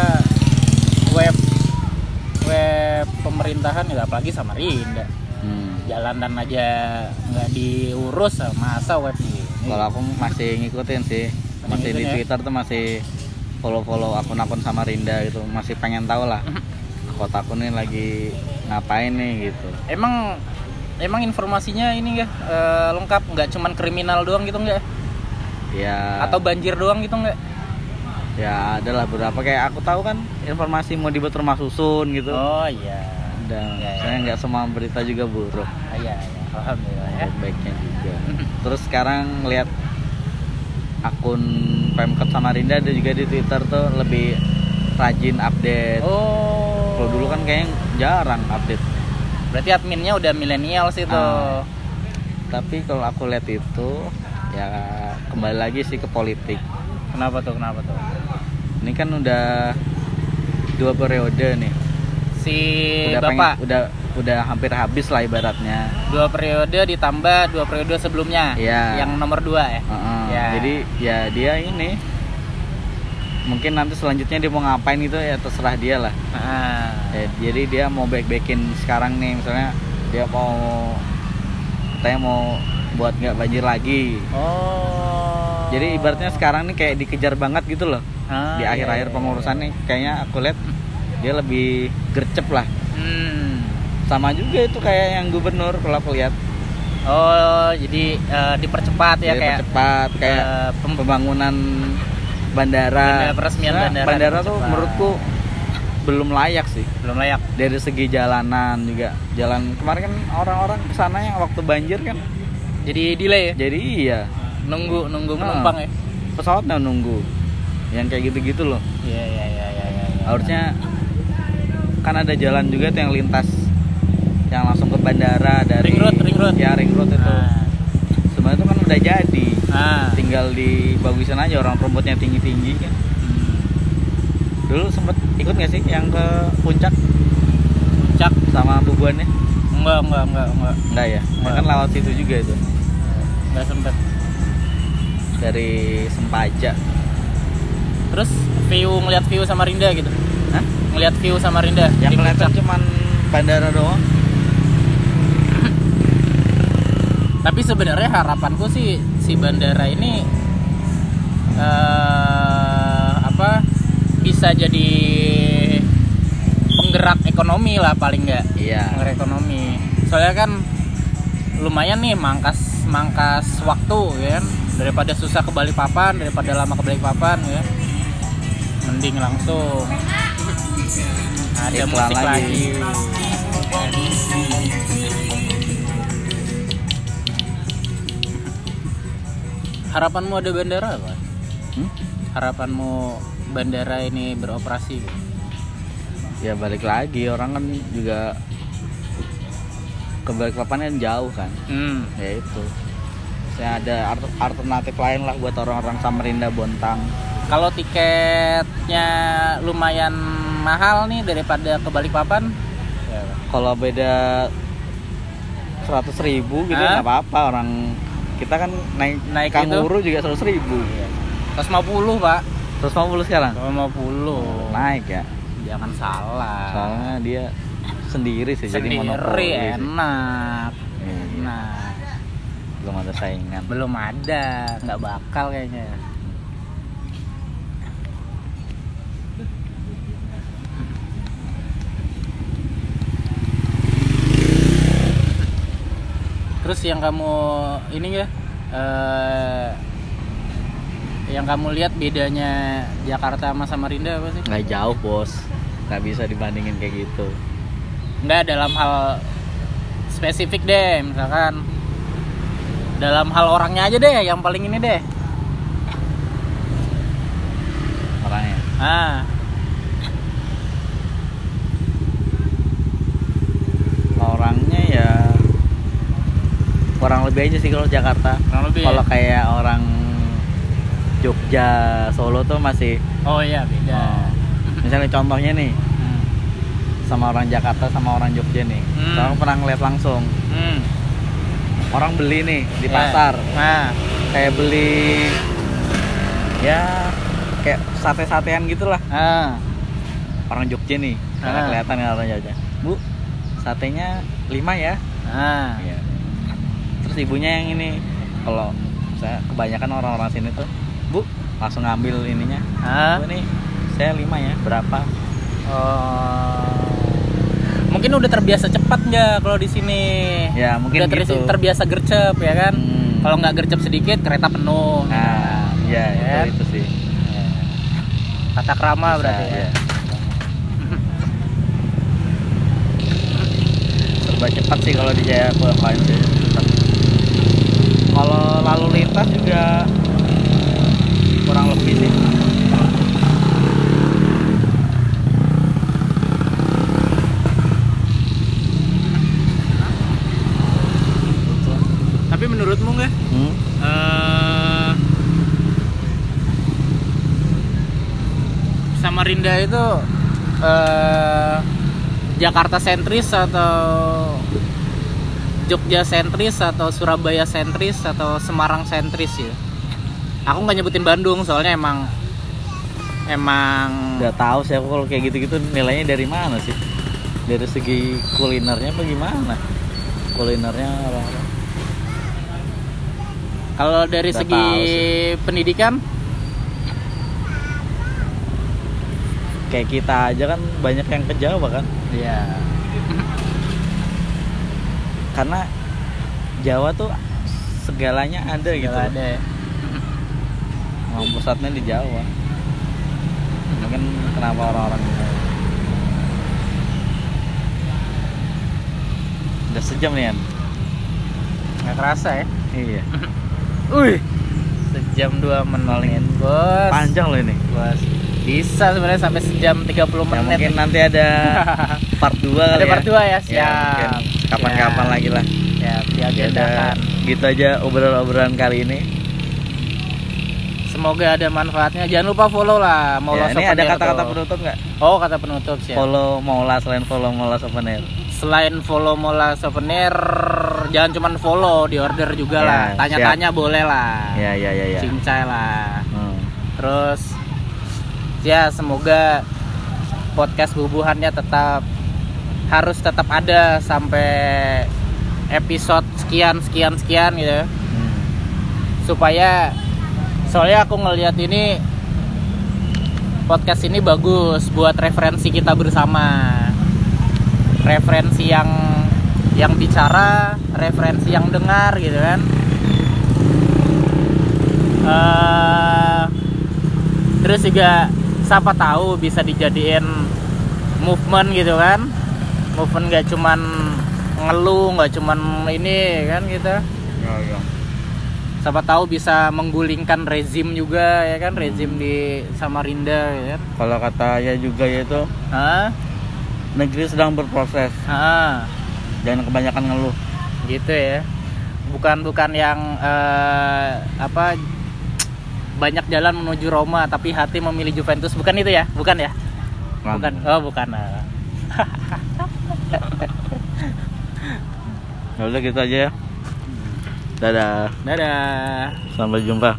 web web pemerintahan ya apalagi Samarinda Hmm. Jalanan aja nggak diurus masa web ini Kalau aku masih ngikutin sih, masih ngikutin di ya? Twitter tuh masih follow-follow akun-akun Samarinda gitu, masih pengen tahu lah kotaku nih lagi ngapain nih gitu. emang emang informasinya ini nggak eh, lengkap? Nggak cuman kriminal doang gitu nggak? Ya, atau banjir doang gitu nggak? Ya adalah beberapa. Kayak aku tahu kan informasi mau dibuat rumah susun gitu. oh iya Dan Ya, ya. saya nggak semua berita juga buruk, Ah, iya iya alhamdulillah ya baik-baiknya juga. Terus sekarang lihat akun Pemkot Samarinda ada juga di Twitter tuh lebih rajin update. oh Kalau dulu kan kayaknya jarang update. berarti adminnya udah milenial sih tuh Ah. Tapi kalau aku lihat itu ya kembali lagi sih ke politik. kenapa tuh kenapa tuh Ini kan udah dua periode nih. Si Udah bapak pengen- udah udah hampir habis lah ibaratnya. dua periode ditambah dua periode sebelumnya Iya. yang nomor dua ya Heeh. Ya. Jadi ya dia ini mungkin nanti selanjutnya dia mau ngapain itu ya terserah dia lah. Ah. Ya, jadi dia mau baik-baikin sekarang nih misalnya dia mau katanya mau buat nggak banjir lagi. oh Jadi ibaratnya sekarang nih kayak dikejar banget gitu loh. Ah, di iya, akhir-akhir iya, pengurusan nih kayaknya aku lihat dia lebih gercep lah. Hmm. Sama juga itu kayak yang gubernur kalau aku lihat. oh jadi eh, dipercepat ya Jadi kayak percepat kayak eh, pem- pembangunan bandara. Bandara, peresmian Sebenarnya bandara tuh dipercepat. menurutku belum layak sih. belum layak Dari segi jalanan juga. Jalan kemarin kan orang-orang ke sana yang waktu banjir kan. jadi delay ya Jadi iya nunggu nunggu Ah. penumpang ya pesawatnya nunggu. Yang kayak gitu-gitu loh. iya iya iya iya iya iya. Harusnya kan ada jalan juga tuh yang lintas yang langsung ke bandara dari Ring road, ring road. Ya ring road itu. nah, Sebenarnya itu kan udah jadi. nah. Tinggal dibagusin aja orang rumputnya tinggi-tinggi kan. Hmm. Dulu sempet ikut gak sih yang ke puncak Cak. sama bubuannya? enggak enggak enggak enggak Enggak ya? Enggak. Kan lewat situ juga itu. enggak sempet Dari Sempaja. terus view ngeliat view Samarinda gitu Hah? Ngeliat view Samarinda Yang kelihatan cuman bandara doang. tapi sebenarnya harapanku sih si bandara ini eh apa bisa jadi penggerak ekonomi lah paling nggak. Iya. penggerak ekonomi. Soalnya kan lumayan nih mangkas mangkas waktu ya kan? Daripada susah ke Balikpapan daripada lama ke Balikpapan ya mending langsung ada Iklan musik lagi. lagi. harapanmu ada bandara apa Hmm? harapanmu bandara ini beroperasi? Ya balik lagi orang kan juga ke Balikpapan kan jauh kan. hmm. Ya itu. Saya ada alternatif lain lah buat orang-orang Samarinda Bontang. Kalau tiketnya lumayan mahal nih daripada ke Balikpapan, ya, Kalau beda 100.000 ribu gitu Hah? nggak apa-apa orang kita kan naik Naik kanguru juga 100.000 ribu 150 pak. 150 sekarang 150. naik ya Jangan salah. soalnya dia sendiri sih jadi Sendiri monopoli sih. enak. Iya, Nah, belum ada saingan belum ada, nggak bakal kayaknya. Terus yang kamu ini ya, eh, yang kamu lihat bedanya Jakarta sama Samarinda apa sih? nggak jauh bos. Nggak bisa dibandingin kayak gitu. Nggak dalam hal spesifik deh misalkan. Dalam hal orangnya aja deh yang paling ini deh. Orangnya. Ah. Orangnya ya kurang lebih aja sih kalau Jakarta kurang lebih kalau ya? kayak orang Jogja Solo tuh masih oh iya beda oh, misalnya contohnya nih Hmm. sama orang Jakarta sama orang Jogja nih Hmm. Aku pernah ngeliat langsung Hmm. orang beli nih di Ya. pasar nah kayak beli ya kayak sate-satean gitulah ah orang Jogja nih karena Ah. kelihatan ya orang Jogja bu satenya lima ya ah Iya. Terus ibunya yang ini kalau saya kebanyakan orang-orang sini tuh bu langsung ngambil ininya ah bu nih saya lima ya berapa Oh. Mungkin udah terbiasa cepat nggak kalau di sini? ya mungkin udah ter- gitu terbiasa gercep ya kan? Hmm. Kalau nggak gercep sedikit kereta penuh. nah ya Ya. itu, itu sih Tata krama Bisa, berarti ya. ya. serba cepat sih kalau di Jaya tetap. Kalau lalu lintas juga kurang lebih sih Tapi menurutmu nggak? hmm? eh Samarinda itu eh Jakarta sentris atau Jogja sentris atau Surabaya sentris atau Semarang sentris ya? Aku nggak nyebutin Bandung soalnya emang emang nggak tahu sih aku kalau kayak gitu-gitu nilainya dari mana sih? Dari segi kulinernya apa gimana? Kulinernya orang-orang kalau dari Nggak segi pendidikan? Kayak kita aja kan banyak yang ke Jawa kan? Ya karena Jawa tuh segalanya ada gitu Gak ada Emang pusatnya di Jawa. Mungkin kenapa orang-orang udah sejam nih Yan nggak kerasa ya? Iya. Wih, sejam 2 menit, bos. panjang loh ini. Bos. Bisa sebenarnya sampai sejam 30 ya, menit. mungkin nanti ada part 2 kali Ada ya. part 2 ya, Ya, siap. mungkin kapan-kapan Siap. lagi lah Ya, Ya diagendakan. gitu aja obrolan-obrolan kali ini Semoga ada manfaatnya. Jangan lupa follow lah ya, Mola ini ada kata-kata penutup nggak Oh, kata penutup sih. follow Mola selain follow Mola Souvenir Selain follow Mola Souvenir, jangan cuma follow, di order juga Ya, lah. Tanya-tanya boleh lah. ya ya ya ya Cincai lah. Hmm. Terus ya semoga podcast bubuhannya tetap harus tetap ada sampai episode sekian sekian sekian gitu Hmm. supaya soalnya aku ngelihat ini podcast ini bagus buat referensi kita bersama. Referensi yang yang bicara referensi yang dengar gitu kan. Eh, terus juga siapa tahu bisa dijadiin movement gitu kan movement gak cuman ngeluh nggak cuman ini kan gitu Ya, ya. siapa tahu bisa menggulingkan rezim juga ya kan? Rezim di Samarinda ya kan? Kalau kata ya juga yaitu Hah? negeri sedang berproses, Ah, jangan kebanyakan ngeluh. gitu ya. Bukan bukan yang eh, apa banyak jalan menuju Roma tapi hati memilih Juventus. Bukan itu ya? Bukan ya? Bukan. Oh bukan. Ya udah gitu aja ya. Dadah. dadah Sampai jumpa.